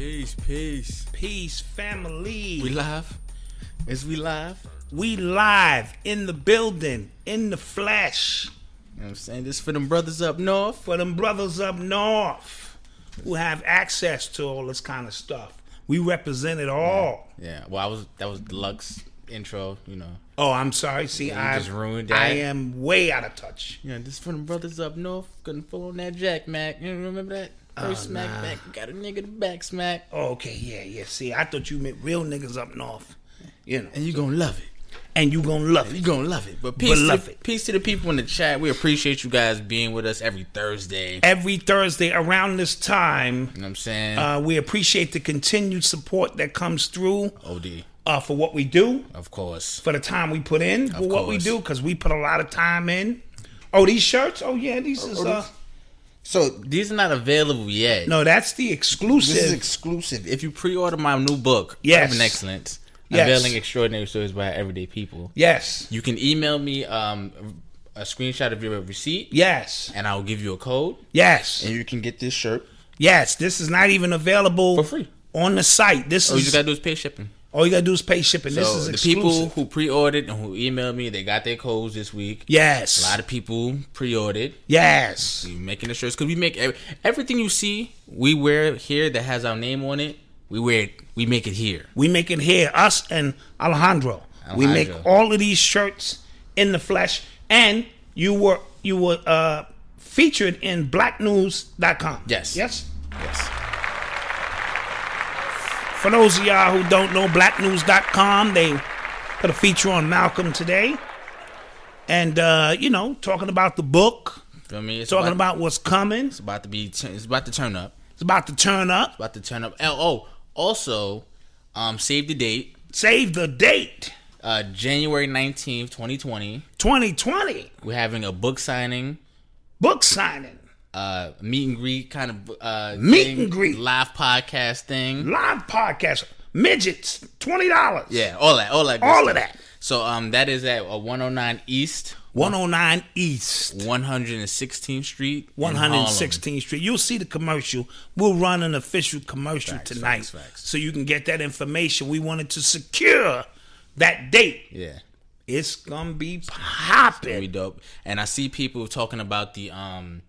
Peace, peace. Peace, family. We live? Is we live? We live in the building, in the flesh, You know what I'm saying? This for them brothers up north. for them brothers up north who have access to all this kind of stuff. We represent it all. Yeah. Well, I was that was deluxe intro. You know. Oh, I'm sorry. See, Yeah, I just ruined that. I am way out of touch. Yeah, this for them brothers up north. Couldn't pull on that Jack Mac. You remember that? First Oh, smack nah. back. Got a nigga to back smack. Oh, okay, yeah, yeah. See, I thought you meant real niggas up north. You know, And you gonna love it. and you gonna love You it. You gonna love it. But peace, love to, it. peace to the people in the chat. We appreciate you guys being with us every Thursday. Every Thursday around this time, You know what I'm saying? uh, we appreciate the continued support that comes through OD, uh, for what we do. of course. for the time we put in for what we do because we put a lot of time in. Oh, these shirts? Oh yeah, these is uh So these are not available yet. no, that's the exclusive. This is exclusive. If you pre-order my new book, Yes. Urban Excellence, Yes. Unveiling Extraordinary Stories by Everyday People, yes, you can email me um, a screenshot of your receipt, yes, and I'll give you a code, yes, and you can get this shirt yes. This is not even available for free. on the site. This is All you is just gotta do is pay shipping. All you gotta do is pay shipping. this so is the exclusive. people who pre-ordered and who emailed me, they got their codes this week. yes, A lot of people pre-ordered. yes, We making the shirts because we make every, everything you see we wear here that has our name on it. We wear it. We make it here. we make it here. Us and Alejandro. Alejandro. We make all of these shirts in the flesh, and you were you were uh featured in BlackNews.com. Yes. Yes. Yes. For those of y'all who don't know, blacknews.com, they put a feature on Malcolm today. And, uh, you know, talking about the book, Feel me? It's talking about what's coming. It's about to be. It's about to turn up. It's about to turn up. It's about to turn up. Oh, also, um, save the date. Save the date. Uh, January nineteenth, twenty twenty. 2020. We're having a book signing, Book signing. Uh, meet and greet kind of uh, Meet thing, and greet. live podcast thing. Live podcast. Midgets. $20. Yeah, all that, all that, All stuff. of that. So um, that is at uh, one hundred nine East 109 East. 116th Street. in 116th Street. You'll see the commercial. We'll run an official commercial Facts, tonight, facts, facts. so you can get that information. We wanted to secure that date. Yeah. It's gonna be popping. dope. And I see people talking about the um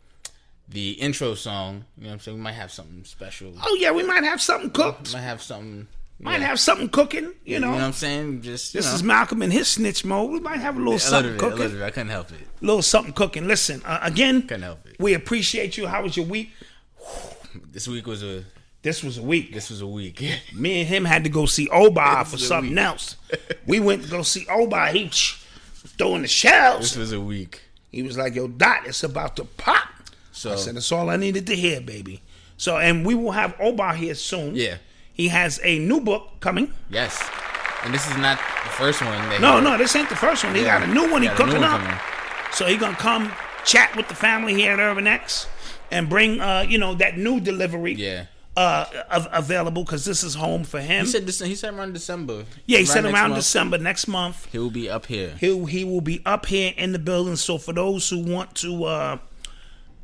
the intro song. You know what I'm saying? We might have something special. Oh yeah, we might have something cooked. Might have something. Might yeah. have something cooking. You know. You know, what I'm saying? Just you this know, is Malcolm in his snitch mode. We might have a little a something little bit, a cooking. little bit. I couldn't help it. A little something cooking. Listen, uh, again, Couldn't help it. we appreciate you. How was your week? This week was a This was a week. this was a week. Me and him had to go see Oba for something week. else. We went to go see Oba. He throwing the shells. this was a week. He was like, "Yo, Dot, it's about to pop." So I said, "That's all I needed to hear, baby." So, and we will have Oba here soon. Yeah. he has a new book coming. yes, and this is not the first one. No, he- no, this ain't the first one. He Yeah. got a new one. He new cooking up. coming. So he gonna come chat with the family here at Urban X and bring, uh, you know, that new delivery. Yeah. Uh, av- available because this is home for him. He said this. He said around December. yeah, he Around said around month, December next month. He will be up here. He he will be up here in the building. So for those who want to, uh,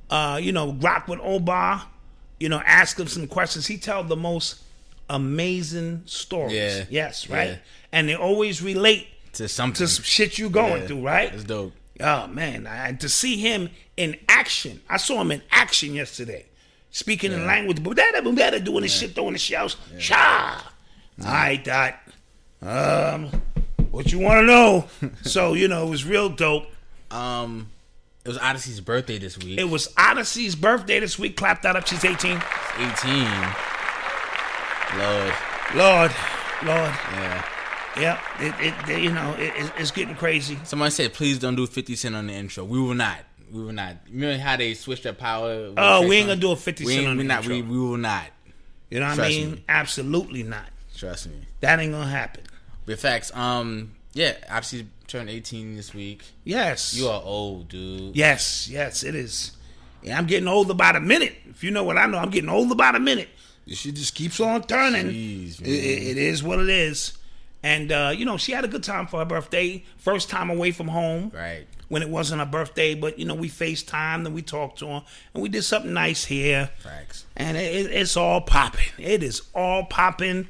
uh, you know, rock with Oba, you know, ask him some questions. He tell the most amazing stories. Yeah. Yes, right. Yeah. And they always relate To something. to some shit you going Yeah. through, right? It's dope. Oh man, and to see him in action, I saw him in action yesterday, speaking in language, but that doing this shit, throwing the shells. Sha. All right, Dot. Um, what you want to know? so you know, it was real dope. Um, it was Odyssey's birthday this week. It was Odyssey's birthday this week. Clap that up. She's 18. 18. Lord. Lord, Lord, Yeah. yeah. It, it, it- you know, it, it- it's getting crazy. Somebody said, please don't do 50 Cent on the intro. We will not. We will not. Remember how they switched their power? Oh, we ain't gonna do a 50 we Cent on we the not, intro. We, we will not. You know what I mean? me. Absolutely not. Trust me. That ain't gonna happen. But facts, um, yeah, Odyssey turned 18 this week. Yes. You are old, dude. Yes, yes, it is. Yeah, I'm getting older by the minute. If you know what I know, I'm getting older by the minute. She just keeps on turning. Jeez, It- it- it is what it is. And uh, you know, she had a good time for her birthday. First time away from home. Right. When it wasn't her birthday, but you know, we FaceTimed and we talked to her and we did something nice here. Facts. And it, it- it's all popping. It is all popping.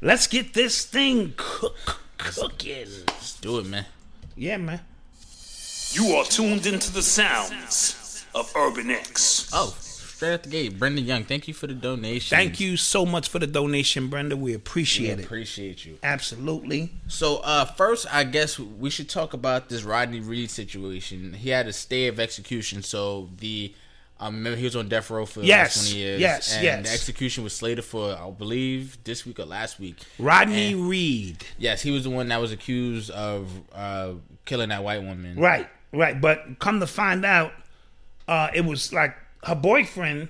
Let's get this thing cook, cooking. Let's do it, man. Yeah, man. You are tuned into the sounds of Urban X. Oh, straight out the gate. Brenda Young, thank you for the donation. Thank you so much for the donation, Brenda. We We appreciate it. appreciate you. Absolutely. So, uh, first, I guess we should talk about this Rodney Reed situation. He had a stay of execution, so the um, remember he was on death row for Yes, last twenty years. yes, and yes. The execution was slated for, I believe, this week or last week. Rodney And- Reed. Yes, he was the one that was accused of uh, killing that white woman. Right, right. But come to find out, uh, it was like her boyfriend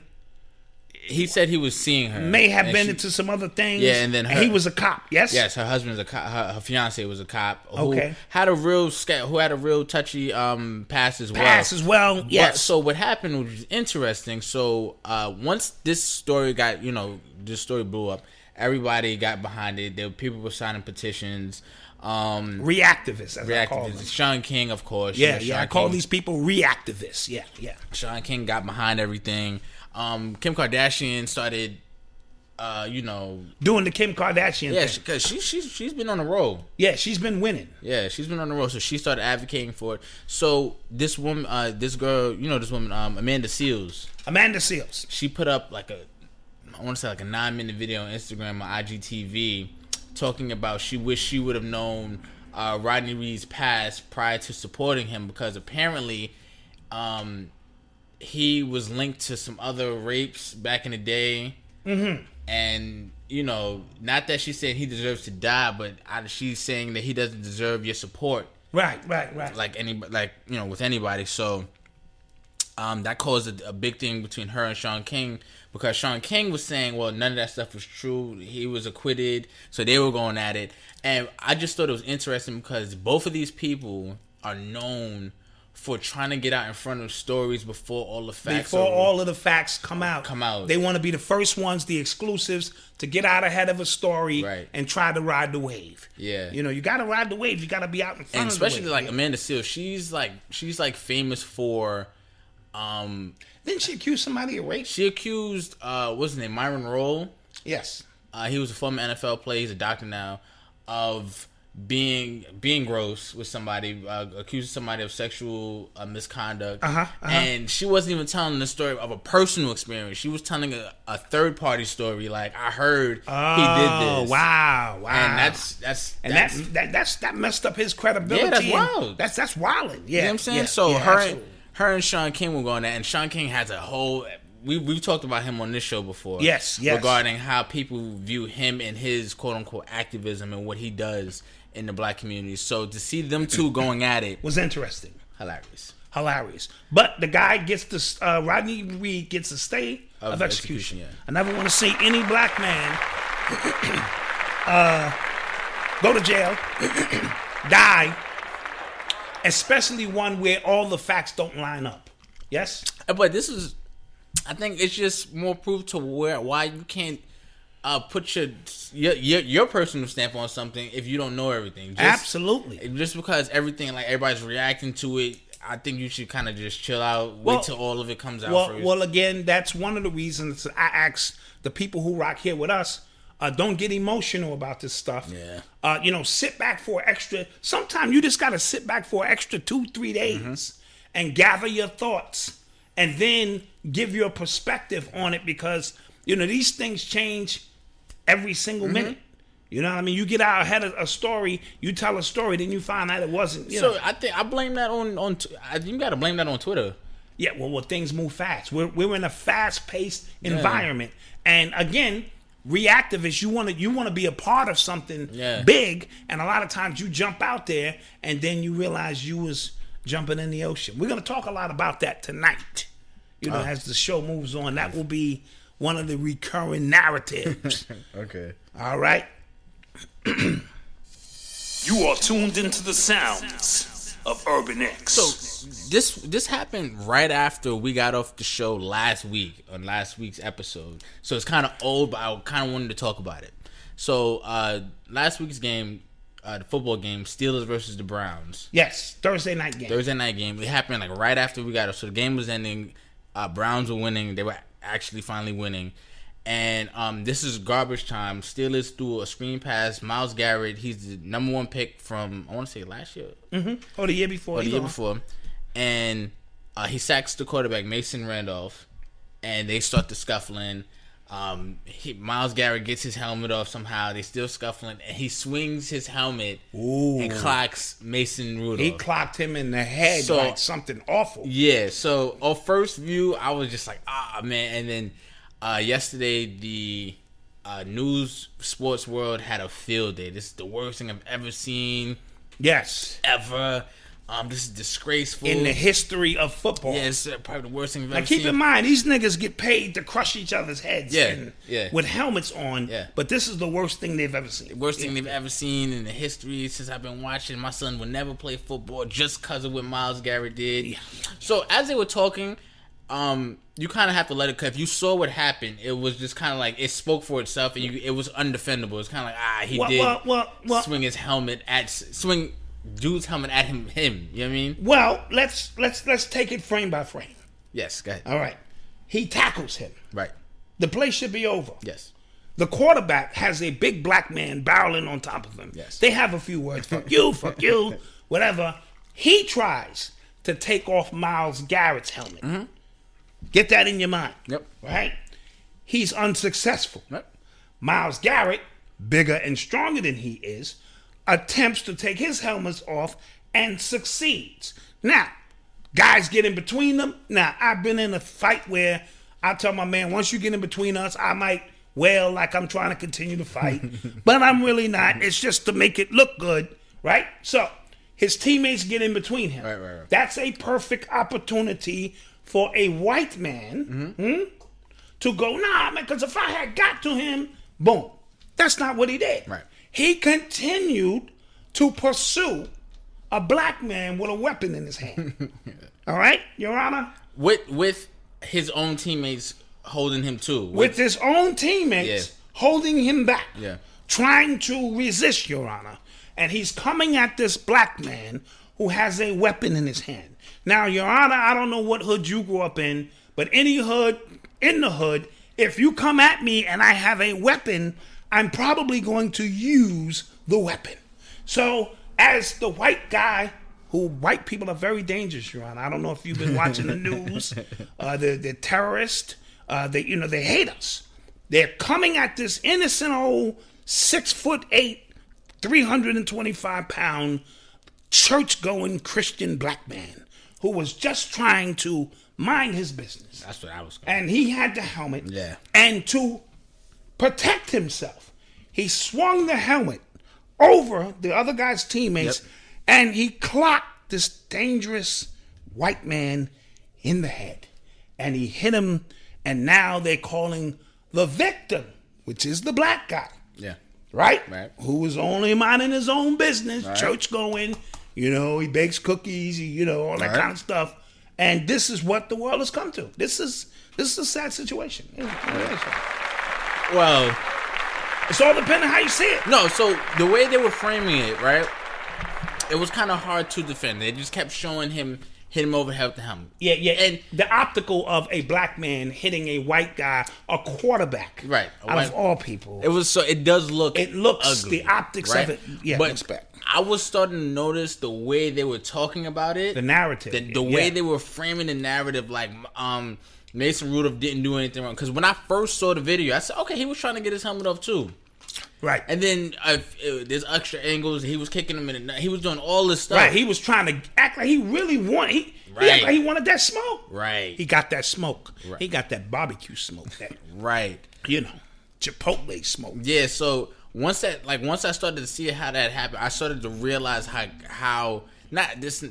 He said he was seeing her. may have been she- into some other things. Yeah, and then her- he was a cop. Yes. Yes, her husband's a cop. Her, her fiance was a cop. Who Okay. Had a real who had a real touchy um past as well. Pass as well. But- Yes. so what happened was interesting. So uh, once this story got, you know, this story blew up, everybody got behind it. There were people were signing petitions. Um, reactivists, as I call them. reactivists. Shaun King, of course. Yeah, yeah. I call King- these people reactivists. Yeah, yeah. Shaun King got behind everything. Um, Kim Kardashian started, uh, you know, Doing the Kim Kardashian yeah, because she, she she's been on a roll. yeah, she's been winning. Yeah, she's been on the road, so she started advocating for it. So this woman, uh, this girl, you know, this woman, um, Amanda Seales, Amanda Seales. she put up like a, I want to say like a nine minute video on Instagram or IGTV, talking about she wished she would have known uh, Rodney Reed's past prior to supporting him because apparently, um, he was linked to some other rapes back in the day, mm-hmm. and you know, not that she's saying he deserves to die, but she's saying that he doesn't deserve your support. Right, right, right. like any like you know with anybody. So um that caused a, a big thing between her and Shaun King because Shaun King was saying well none of that stuff was true. He was acquitted. So they were going at it. And I just thought it was interesting because both of these people are known for trying to get out in front of stories before all the facts Before are- all of the facts come out, Come out. they want to be the first ones, the exclusives, to get out ahead of a story Right. and try to ride the wave. Yeah. you know, you got to ride the wave. You got to be out in front and especially like Amanda Seales, she's like she's like famous for um Didn't she accuse somebody of rape? she accused uh what's his name Myron Rolle Yes. uh, he was a former NFL player he's a doctor now of being being gross with somebody uh, accusing somebody of sexual uh, misconduct Uh-huh, uh-huh. and she wasn't even telling the story of a personal experience she was telling a, a third party story like I heard Oh, he did this wow, wow. and that's that's and that's, that, that that's that messed up his credibility. Yeah, that's wild. That's that's wilding. Yeah, You know what I'm saying? yeah, so yeah, her, absolutely. her and Shaun King were going that, and Shaun King has a whole. We we've talked about him on this show before. Yes, yes. Regarding how people view him and his quote unquote activism and what he does in the black community. So to see them two going at it, was interesting, hilarious. hilarious. But the guy gets the uh, Rodney Reed gets a stay of, Of execution. execution, yeah. I never want to see any black man uh, go to jail, die, especially one where all the facts don't line up. Yes. Uh, But this is, I think it's just more proof to where why you can't. Uh, put your, your your your personal stamp on something if you don't know everything. Just, Absolutely. just because everything like everybody's reacting to it, I think you should kind of just chill out, wait Well- till all of it comes out Well, first. well, again, that's one of the reasons I ask the people who rock here with us. Uh, don't get emotional about this stuff. Yeah. Uh, you know, sit back for extra. Sometimes you just got to sit back for extra two, three days Mm-hmm. and gather your thoughts, and then give your perspective on it because you know these things change every single Mm-hmm. minute. You know what I mean? You get out ahead of a story, you tell a story, then you find out it wasn't. You so know, I think I blame that on on. You got to blame that on Twitter. Yeah, well, well, things move fast. We're we're in a fast paced environment, and again, reactivists, you want to you want to be a part of something Yeah. big, and a lot of times you jump out there, and then you realize you was jumping in the ocean. We're gonna talk a lot about that tonight. You know, as the show moves on, that will be one of the recurring narratives. Okay. All right. You are tuned into the sounds of Urban X. So this this happened right after we got off the show last week on last week's episode. So it's kind of old, but I kind of wanted to talk about it. So uh last week's game, uh, the football game, Steelers versus the Browns. Yes, Thursday night game. Thursday night game. It happened like right after we got it. So the game was ending. Uh, Browns were winning. They were actually finally winning. And um, this is garbage time. Steelers threw a screen pass. Myles Garrett, he's the number one pick from I want to say last year or the year before. or the year one. before, and uh, he sacks the quarterback Mason Randolph, and they start the scuffling. Um, he, Myles Garrett gets his helmet off somehow. They still scuffling, and he swings his helmet and clocks Mason Rudolph. He clocked him in the head So- like something awful. Yeah, so on first view, I was just like, ah, man. And then uh, yesterday, the uh, news sports world had a field day. This is the worst thing I've ever seen, Yes. ever. Um, this is disgraceful. in the history of football. yeah, it's uh, probably the worst thing I've Now ever keep seen. in mind, these niggas get paid to crush each other's heads Yeah, and- yeah. with helmets on. Yeah. But this is the worst thing they've ever seen. The worst thing they've ever seen in the history since I've been watching. My son would never play football just because of what Myles Garrett did. So as they were talking, um, you kind of have to let it. Cause if you saw what happened, it was just kind of like it spoke for itself, and you, it was undefendable. It's kind of like ah, he Well, did well, well, swing his helmet at swing dude's helmet at him. Him, you know what I mean? well, let's let's let's take it frame by frame. Yes, go ahead. All right. He tackles him. Right. The play should be over. Yes. The quarterback has a big black man barreling on top of him. Yes. They have a few words. Fuck you, fuck you, whatever. He tries to take off Myles Garrett's helmet. Get that in your mind. Mm-hmm. Yep. Right? He's unsuccessful. Yep. Myles Garrett, bigger and stronger than he is, attempts to take his helmets off and succeeds. Now, guys get in between them. Now, I've been in a fight where I tell my man, once you get in between us, I might wail like I'm trying to continue to fight, but I'm really not. It's just to make it look good, right? So, his teammates get in between him. Right, right, right. That's a perfect opportunity for a white man Mm-hmm. hmm, to go, nah, man, because if I had got to him, boom. That's not what he did. Right. He continued to pursue a black man with a weapon in his hand. All right, Your Honor? with with his own teammates holding him too. With his own teammates Yeah. holding him back. Yeah. Trying to resist, Your Honor. And he's coming at this black man who has a weapon in his hand. Now, Your Honor, I don't know what hood you grew up in, but any hood in the hood, if you come at me and I have a weapon, I'm probably going to use the weapon. So, as the white guy, who white people are very dangerous, Your Honor. I don't know if you've been watching the news. Uh, they're, they're terrorists. Uh, they, you know, they hate us. They're coming at this innocent old six foot eight, 325 pound church going Christian black man who was just trying to mind his business. That's what I was. And he had the helmet. Yeah. And to protect himself, he swung the helmet over the other guy's teammates Yep. and he clocked this dangerous white man in the head. And he hit him, and now they're calling the victim, which is the black guy Yeah. right? Right. Who was only minding his own business, Right. church going, you know, he bakes cookies, you know, all that kind of stuff. And this is what the world has come to. This is this is a sad situation. It- it is. Well, It's all depending how you see it. no. So the way they were framing it, right? It was kind of hard to defend. They just kept showing him hit him over head the helmet. Yeah, yeah. And- the optical of a black man hitting a white guy, a quarterback, Right, a out white- of all people. It was so. It does look. It looks- ugly, the optics of it, yeah, but looks bad. I was starting to notice the way they were talking about it, the narrative, the, the way they were framing the narrative, like um, Mason Rudolph didn't do anything wrong. Because when I first saw the video, I said, okay, he was trying to get his helmet off too. right, And then uh, there's extra angles. He was kicking him in the. He was doing all this stuff. right. He was trying to act like he really wanted. He, he Right. act like he wanted that smoke. Right. He got that smoke. Right. He got that barbecue smoke. That right. you know, Chipotle smoke. Yeah, so once that like once I started to see how that happened, I started to realize how how not this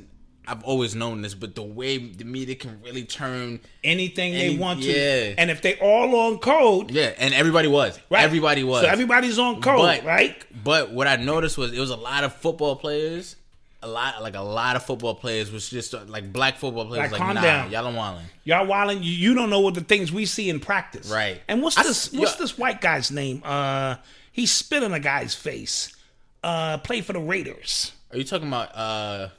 I've always known this, but the way the media can really turn Anything Any- they want to. yeah. And if they all on code, Yeah, and everybody was. right? Everybody was. So everybody's on code, but, right? But what I noticed was it was a lot of football players. A lot, like a lot of football players, was just like black football players. Like, Like, calm nah, down. y'all don't wildin'. Y'all wildin', you, you don't know what the things we see in practice. Right. And what's I this what's this white guy's name? Uh he spit in a guy's face. Uh played for the Raiders. Are you talking about uh,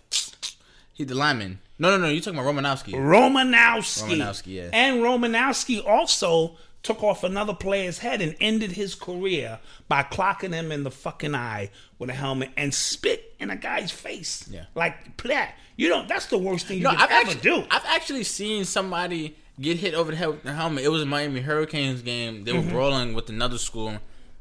he the lineman? No, no, no. You're talking about Romanowski? Romanowski. Romanowski, yeah. And Romanowski also took off another player's head and ended his career by clocking him in the fucking eye with a helmet and spit in a guy's face. Yeah. Like plat. You know, that's the worst thing you No, can I've ever actually, do. I've actually seen somebody get hit over the head with the helmet. It was a Miami Hurricanes game. They were Mm-hmm. brawling with another school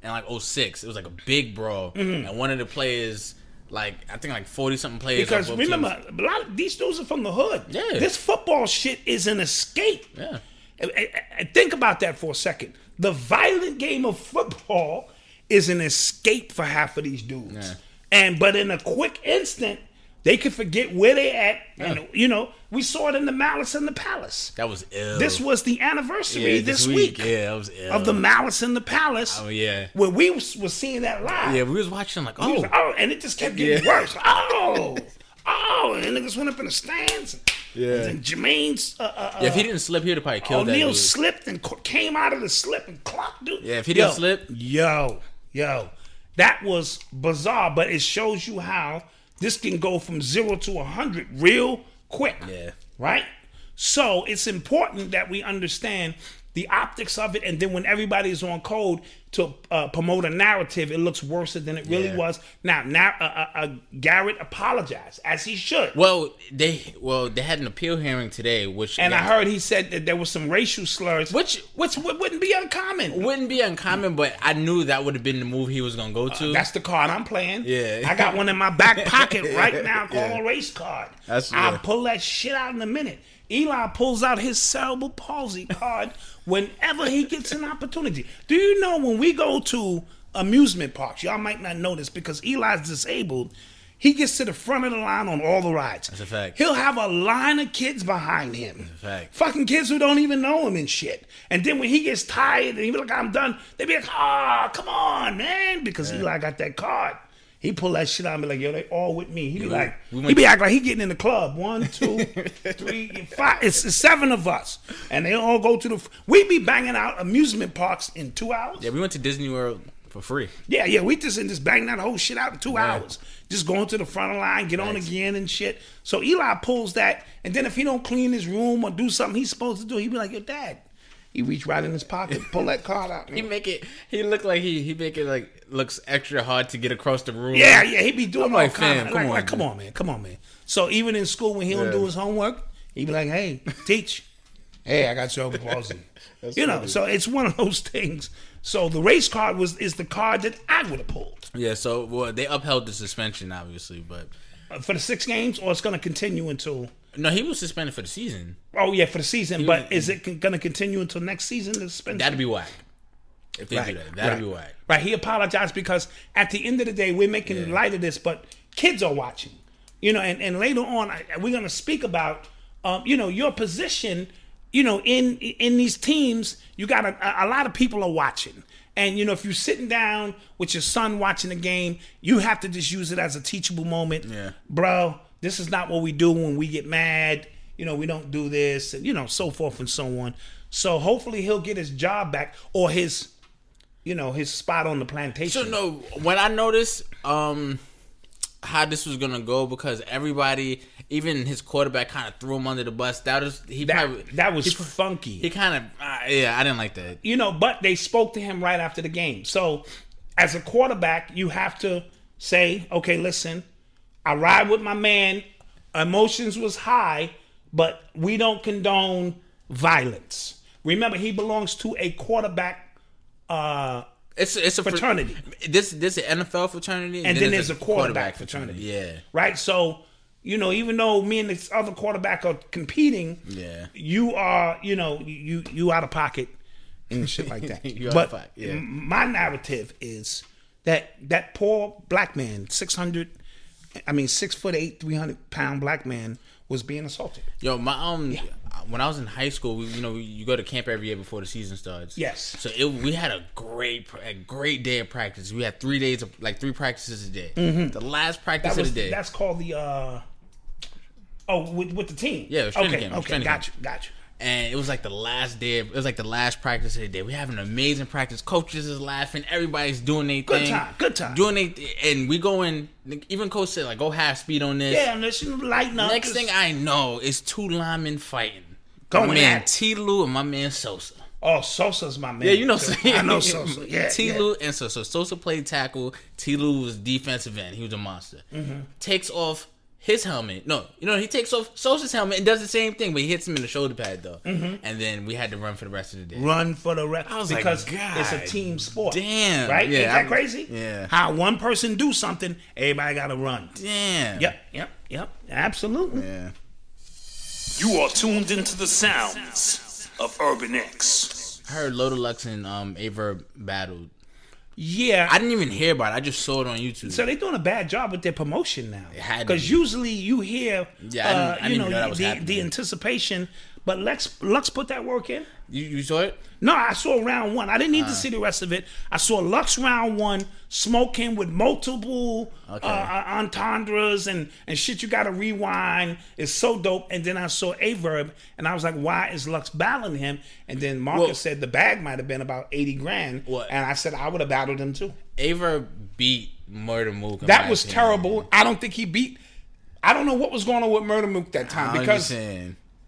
in like 06. It was like a big brawl, Mm-hmm. and one of the players, like I think like forty something players. Because remember, teams- a lot of these dudes are from the hood. Yeah. This football shit is an escape. yeah, And- and- and Think about that for a second. The violent game of football is an escape for half of these dudes. Yeah. And but in a quick instant, they could forget where they at. And you know, we saw it in the Malice in the Palace. that was ill. This was the anniversary yeah, this, week, Yeah, that was ill. of the Malice in the Palace. Oh yeah, Where we was, was seeing that live. yeah. We was watching like oh, like, oh, and it just kept getting Yeah. worse. Oh, oh, and the niggas went up in the stands. Yeah. And Jermaine's uh, uh, yeah. If he didn't slip, he would have probably killed that O'Neal slipped and came out of the slip and clocked dude. Yeah, if he didn't slip- yo, yo, that was bizarre. But it shows you how this can go from zero to a hundred real quick. Yeah. right. So it's important that we understand the optics of it, and then when everybody's on code to uh, promote a narrative, it looks worse than it really Yeah. was. Now, now, uh, uh, uh, Garrett apologized as he should. Well, they well they had an appeal hearing today, which and I heard he said that there was some racial slurs, Which- which wouldn't be uncommon. wouldn't be uncommon, but I knew that would have been the move he was gonna go to. That's the card I'm playing. Yeah. I got one in my back pocket right now called Yeah. a race card. That's- I'll yeah. pull that shit out in a minute. Eli pulls out his cerebral palsy card whenever he gets an opportunity. Do you know when we go to amusement parks, y'all might not know this because Eli's disabled. He gets to the front of the line on all the rides. That's a fact. He'll have a line of kids behind him. a fact. Fucking kids who don't even know him and shit. And then when he gets tired and he be like, I'm done, they be like, ah, come on, man, because Eli got that card. He pull that shit out and be like, yo, they all with me. He be we- like, we he be acting like he getting in the club. One, two, three, five. It's, it's seven of us, and they all go to the. We be banging out amusement parks in two hours. Yeah, we went to Disney World for free. Yeah, yeah, we just and just bang that whole shit out in two hours. Just going to the front of line, get on again and shit. So Eli pulls that, and then if he don't clean his room or do something he's supposed to do, he be like, "Yo, Dad." He reached right in his pocket, pull that card out. He make it. He look like he he make it like looks extra hard to get across the room. Yeah, yeah, he be doing I'm all like, kind fam, come like, on, like, come on, man, come on, man. So even in school when he don't do his homework, he be like, "Hey, teach, hey, I got cerebral palsy." you know, so it's one of those things. So the race card was is the card that I would have pulled Yeah. So well, they upheld the suspension, obviously, but Uh, for the six games, or it's going to continue until. No, he was suspended for the season. Oh yeah, for the season. He but was- is it going to continue until next season? The suspension. That'd be whack. If they do right. that, that'd right. be whack. Right. He apologized because at the end of the day, we're making Yeah. light of this, but kids are watching. You know, and, and later on, I, we're going to speak about, um, you know, your position. You know, in in these teams, you got a, a lot of people are watching. And you know, if you're sitting down with your son watching the game, you have to just use it as a teachable moment. Yeah. bro, this is not what we do when we get mad. You know, we don't do this, and you know, so forth and so on. So hopefully, he'll get his job back or his, you know, his spot on the plantation. So no, when I noticed um how this was gonna go because everybody, even his quarterback, kind of threw him under the bus. That was he that probably that was he, funky. he kind of uh, yeah, I didn't like that. you know, but they spoke to him right after the game. So, as a quarterback, you have to say, okay, listen, I ride with my man. Emotions was high, but we don't condone violence. Remember, he belongs to a quarterback, uh, It's it's a fr- Fraternity. This this an NFL fraternity, and then there's a quarterback fraternity. Yeah, Right? So, you know, even though me and this other quarterback are competing, Yeah. you are, you know, you you out of pocket and shit like that. You out of but yeah. my narrative is that that poor black man, six hundred, I mean six foot eight, three hundred pound black man was being assaulted. Yo, my um, when I was in high school, we, you know, you go to camp every year before the season starts. Yes. So it, we had a great, a great day of practice. We had three days of like three practices a day. The last practice Mm-hmm. Was of the day. that's called the uh oh with with the team. Yeah, it was training okay, camp, it was okay, training got camp. you, got you. And it was like the last day. Of, it was like the last practice of the day. We have an amazing practice. Coaches is laughing. Everybody's doing their Good thing. time, good time. Doing they and we going. Even coach said like go half speed on this. Yeah, listen, lighten up. Next thing I know is two linemen fighting. Going my man. T. Lou and my man Sosa. Oh, Sosa's my man. Yeah, you know. I know Sosa. Yeah, T. yeah. Lou and Sosa. Sosa played tackle. T. Lou was defensive end. He was a monster. Mm-hmm. Takes off his helmet. No, you know he takes off Sosa's helmet and does the same thing, but he hits him in the shoulder pad though. And then we had to run for the rest of the day. Mm-hmm. run for the rest I was like, because God it's a team sport. damn. right? Yeah, Ain't that I'm- crazy? yeah. How one person do something, everybody got to run. Damn. Yep, yep, yep. Absolutely. Yeah. You are tuned into the sounds of Urban X. I heard Loaded Lux and um Averb battled. Yeah. I didn't even hear about it. I just saw it on YouTube. so they're doing a bad job with their promotion now. had Because usually you hear, Yeah, I didn't- I uh, didn't you know, know that was the, the anticipation. But Lex Lux put that work in. You, you saw it? No, I saw round one. I didn't Uh. need to see the rest of it. I saw Lux round one, smoking with multiple Okay. uh, uh, entendres and, and shit you got to rewind. It's so dope. And then I saw Averb, and I was like, why is Lux battling him? And then Marcus Well- said the bag might have been about 80 grand. What? And I said, I would have battled him too. Averb beat Murder Mook. That was opinion. terrible. I don't think he beat. I don't know what was going on with Murder Mook that time because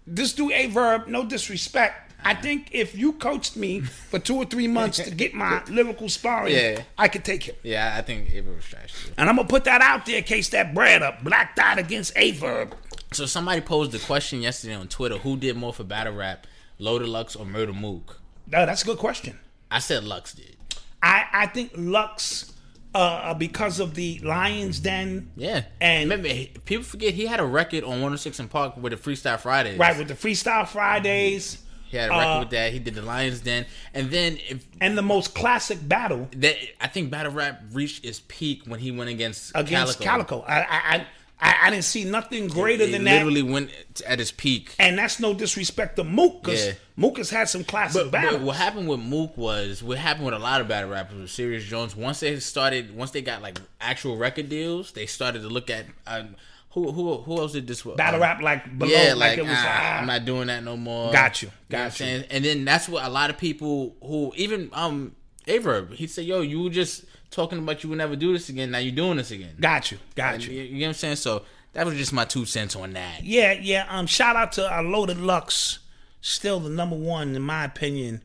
this dude Averb, no disrespect. I think if you coached me for two or three months to get my lyrical sparring, Yeah. I could take him. Yeah, I think Averb was trash too. And I'm gonna put that out there in case that bread up. Black dot against Averb. So somebody posed the question yesterday on Twitter: Who did more for battle rap, Loaded Lux or Murder Mook? No, that's a good question. I said Lux did. I I think Lux, uh, because of the Lions Den, Yeah, And- remember, people forget he had a record on 106 and Park with the Freestyle Fridays. right with the Freestyle Fridays, He had a record uh, with that. He did the Lions Den, and then if and the most classic battle that I think battle rap reached its peak when he went against against Calicoe. Calicoe. I, I, I I, didn't see nothing greater It than that. literally went at its peak. And that's no disrespect to Mook, because Yeah. Mook has had some classic But, battles. but what happened with Mook was what happened with a lot of battle rappers with Serious Jones. Once they started, once they got like actual record deals, they started to look at um, who who who else did this? Battle um, rap like below, yeah, like, like, it was. ah, I'm not doing that no more. Got you, got what I'm you. And then that's what a lot of people who even um Averb, he said, "Yo, you were just talking about you would never do this again. Now you're doing this again." got you, got And you. you, you know what I'm saying? So that was just my two cents on that. Yeah, yeah. Um, shout out to our Loaded Lux, still the number one in my opinion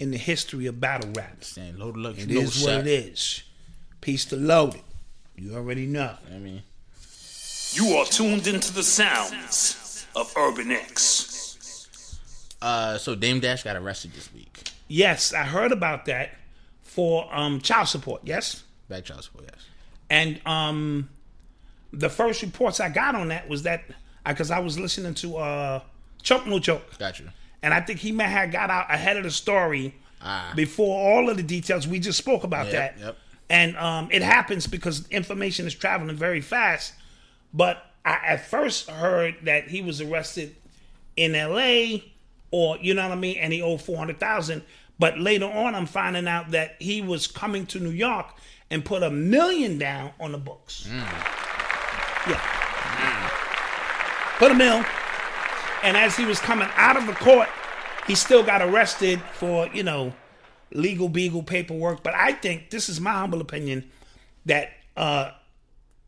in the history of battle rap. Saying loaded Lux, It no is what it is. Peace to Loaded. You already know. I mean, You are tuned into the sounds of Urban X. uh, so Dame Dash got arrested this week. Yes, I heard about that for um child support. Yes, Back child support, yes. and um, the first reports I got on that was that because I was listening to uh Choke No Joke. Got you. And I think he may have got out ahead of the story Ah. before all of the details. We just spoke about Yep, that. yep. And um, it happens because information is traveling very fast. But I at first heard that he was arrested in L.A. or you know what I mean, and he owed four hundred thousand. But later on, I'm finding out that he was coming to New York and put a million down on the books. Yeah, put a mill. And as he was coming out of the court, he still got arrested for, you know, legal beagle paperwork. But I think this is my humble opinion that uh,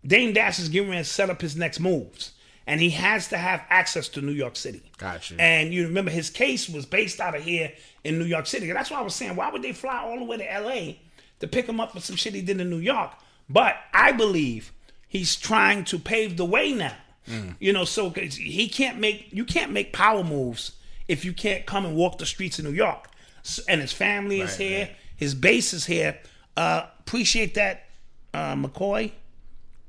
Dame Dash is getting ready to set up his next moves. And he has to have access to New York City. Got you. And you remember his case was based out of here in New York City. And that's why I was saying, why would they fly all the way to LA to pick him up for some shit he did in New York? But I believe he's trying to pave the way now. You know, so he can't make you can't make power moves if you can't come and walk the streets of New York. S and his family is here, right. his base is here. Uh, appreciate that, uh, McCoy.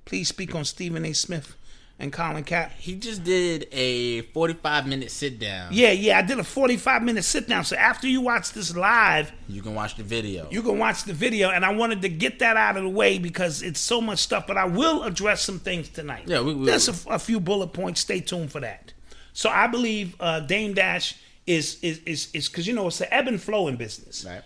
Please speak on Stephen A. Smith and Colin Cap. He just did a 45 minute sit down. Yeah, yeah, I did a 45 minute sit down. So after you watch this live, You can watch the video. you can watch the video. And I wanted to get that out of the way because it's so much stuff. But I will address some things tonight. Yeah, we- we- There's a, a few bullet points. Stay tuned for that. So I believe uh, Dame Dash is is is is because you know it's an ebb and flow in business Right.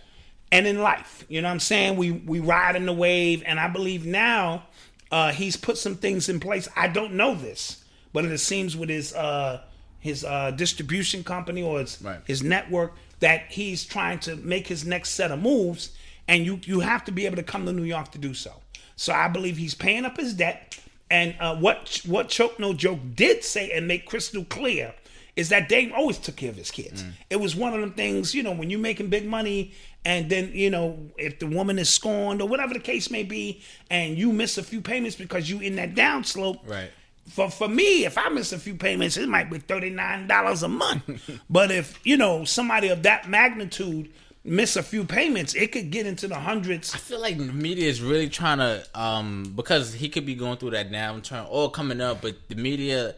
and in life. You know what I'm saying? We we ride in the wave, and I believe now uh, he's put some things in place. I don't know this, but it seems with his uh, his uh, distribution company or his Right. his network that he's trying to make his next set of moves, and you you have to be able to come to New York to do so. So I believe he's paying up his debt. And uh, what what Choke No Joke did say and make crystal clear is that Dame always took care of his kids. It was one of them things, you know, when you're making big money and then, you know, if the woman is scorned or whatever the case may be, and you miss a few payments because you in that downslope. Right. For for me, if I miss a few payments, it might be thirty nine dollars a month. but if you know somebody of that magnitude miss a few payments, it could get into the hundreds. I feel like the media is really trying to, um, because he could be going through that downturn or coming up, but the media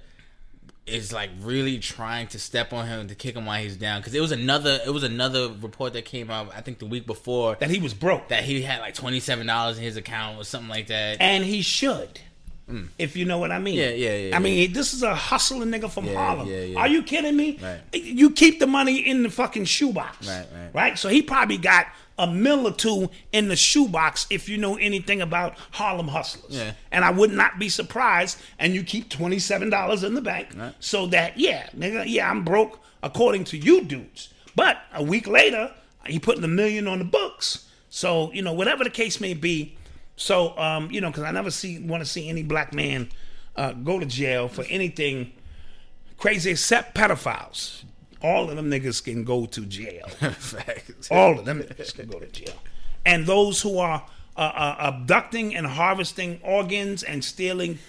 is like really trying to step on him to kick him while he's down. Because it was another, it was another report that came out, I think the week before, That he was broke. that he had like twenty seven dollars in his account or something like that. and he should. If you know what I mean. Mm. Yeah, yeah, yeah, I mean, this is a hustling nigga from Yeah, Harlem. yeah, yeah. Are you kidding me? Right. You keep the money in the fucking shoebox. Right, right. Right? So he probably got a mill or two in the shoebox if you know anything about Harlem hustlers. Yeah. And I would not be surprised. And you keep $27 in the bank Right. so that, yeah, nigga, yeah, I'm broke according to you dudes. But a week later, he putting a million on the books. So, you know, whatever the case may be. So, um, you know, because I never see want to see any black man uh, go to jail for anything crazy except pedophiles. All of them niggas can go to jail. All of them niggas can go to jail. And those who are uh, uh, abducting and harvesting organs and stealing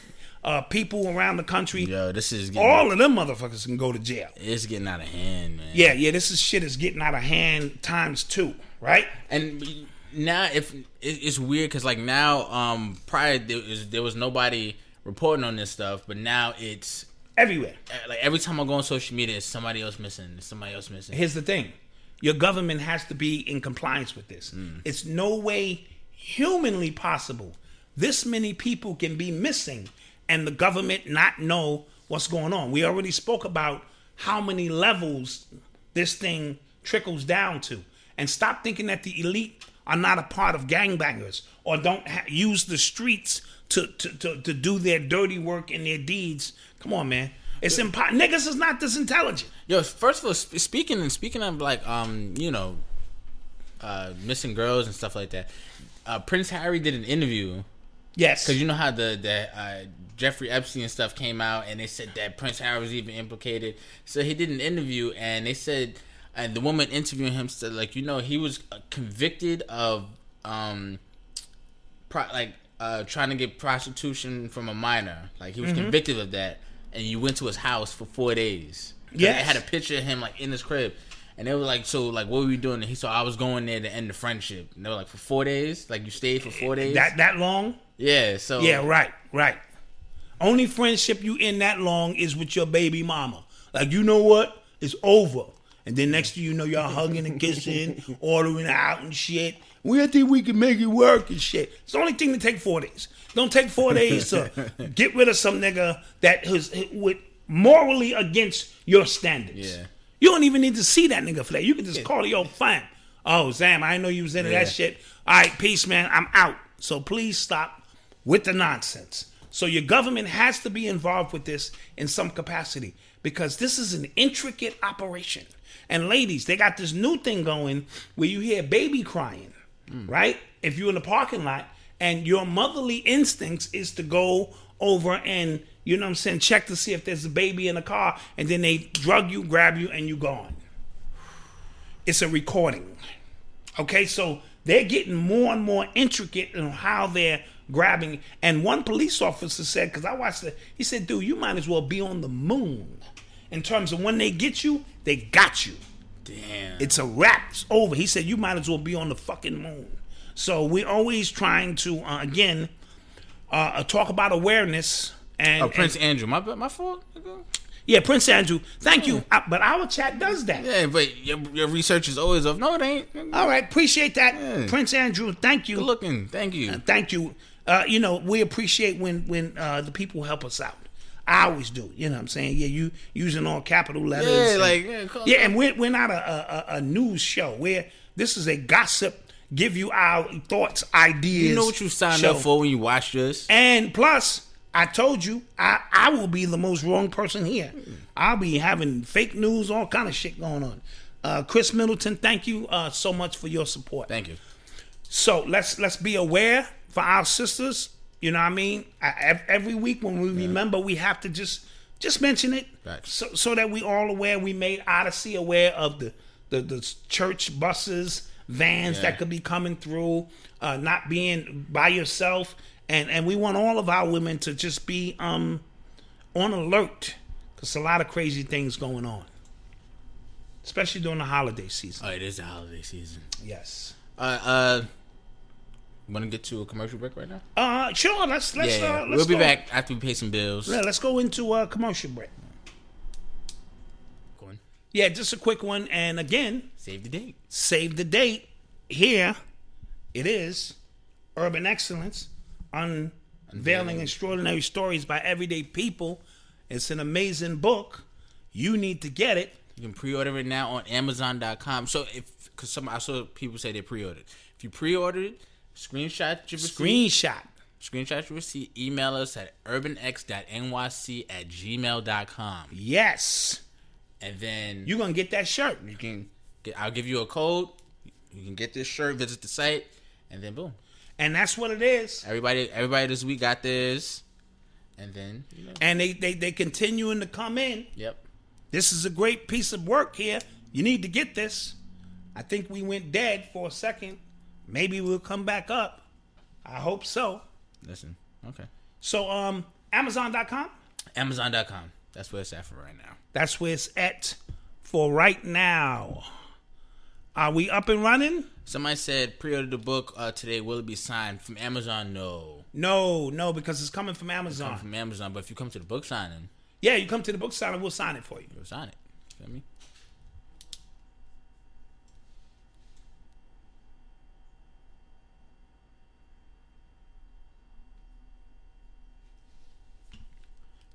uh, people around the country, Yo, this is getting, all of them motherfuckers can go to jail. it's getting out of hand, man. Yeah, yeah, this is shit is getting out of hand times two, right? and now if it- it's weird because like now um prior there was, there was nobody reporting on this stuff but now it's Everywhere. like every time i go on social media it's somebody else missing it's somebody else missing Here's the thing your government has to be in compliance with this. It's no way humanly possible this many people can be missing and the government not know what's going on. We already spoke about how many levels this thing trickles down to. And stop thinking that the elite are not a part of gangbangers or don't ha- use the streets to, to, to, to do their dirty work and their deeds. Come on, man. It's impossible. Niggas is not this intelligent. Yo, first of all, sp- speaking and speaking of like um, you know, uh, missing girls and stuff like that. Uh, Prince Harry did an interview Yes. because you know how the the uh, Jeffrey Epstein stuff came out, and they said that Prince Harry was even implicated. So he did an interview, and they said, and the woman interviewing him said, like, you know, he was convicted of, um, pro- like, uh, trying to get prostitution from a minor. Like he was convicted of that, and you went to his house for four days. Yeah, they had a picture of him like in his crib. And they were like, so like, what were we doing? And he said, I was going there to end the friendship. And they were like, for four days, like you stayed for four days. that that long? yeah. So Yeah, right, right. Only friendship you in that long is with your baby mama. Like you know what? It's over. And then next thing you know, y'all hugging and kissing, ordering out and shit. We think we can make it work and shit. It's the only thing to take four days. Don't take four days to get rid of some nigga that is eh, with morally against your standards. Yeah. You don't even need to see that nigga flag. You can just call it your fam. Oh, Sam, I know you was into Yeah. that shit. All right, peace, man. I'm out. So please stop with the nonsense. So your government has to be involved with this in some capacity because this is an intricate operation. And ladies, they got this new thing going where you hear baby crying, mm. right? If you're in the parking lot and your motherly instincts is to go over and you know what I'm saying, check to see if there's a baby in the car, and then they drug you, grab you, and you gone. It's a recording. Okay, so they're getting more and more intricate in how they're grabbing. And one police officer said, because I watched it, he said, dude, you might as well be on the moon. In terms of when they get you, they got you. damn. It's a wrap. It's over. He said, you might as well be on the fucking moon. So we're always trying to, uh, again, uh, talk about awareness. And, oh, Prince and- Andrew, my my fault. yeah, Prince Andrew, thank you. Uh, but our chat does that. Yeah, but your, your research is always off. No, it ain't. All right, appreciate that, Yeah. Prince Andrew. Thank you. Good looking. Thank you. Thank you. Uh, you know, we appreciate when when uh, the people help us out. I always do. You know what I'm saying? Yeah, you using all capital letters. Yeah, and- like, yeah, yeah, and we're, we're not a, a, a- news show. We're, this is a gossip, give you our thoughts, ideas. You know what you signed show. up for when you watch this. And plus, I told you, I, I will be the most wrong person here. I'll be having fake news, all kind of shit going on. Uh, Chris Middleton, thank you uh, so much for your support. Thank you. So let's let's be aware for our sisters. You know what I mean? I, every week when we remember, we have to just just mention it, Facts. so so that we all aware. We made Odyssey aware of the the, the church buses, vans Yeah. that could be coming through, uh, not being by yourself, and and we want all of our women to just be um on alert because a lot of crazy things going on, especially during the holiday season. Oh, it is the holiday season. yes. Uh, uh, want to get to a commercial break right now? Uh, sure. Let's let's yeah, uh, let's we'll be go. back after we pay some bills. Yeah, let's go into a commercial break. Go on. Yeah, just a quick one. And again, Save the date. save the date. Here it is Urban Excellence Unveiling Extraordinary Stories by Everyday People. It's an amazing book. You need to get it. You can pre-order it now on Amazon.com. So if, because some I saw people say they pre-ordered. If you pre-ordered it, screenshot your receipt. Screenshot. Screenshot your receipt. Email us at urbanx.nyc at gmail.com. Yes. And then You're going to get that shirt. you can get, I'll give you a code. You can get this shirt, visit the site, and then boom. And that's what it is. Everybody, everybody this week got this, and then you know, And they, they, they continuing to come in. yep. This is a great piece of work here. You need to get this. I think we went dead for a second. Maybe we'll come back up. I hope so. Listen, okay. So, um, Amazon.com. Amazon.com. That's where it's at for right now. That's where it's at for right now. Are we up and running? Somebody said pre-order the book uh, today. Will it be signed from Amazon? No, No, no, because it's coming from Amazon. Come from Amazon. But if you come to the book signing, yeah, you come to the book signing, we'll sign it for you. We'll sign it. You Feel me?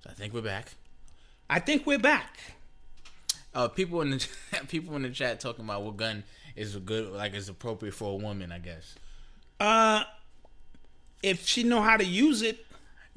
Think we're back. I think we're back. Uh, people in the people in the chat talking about what gun is good, like is appropriate for a woman. I guess. Uh, if she know how to use it,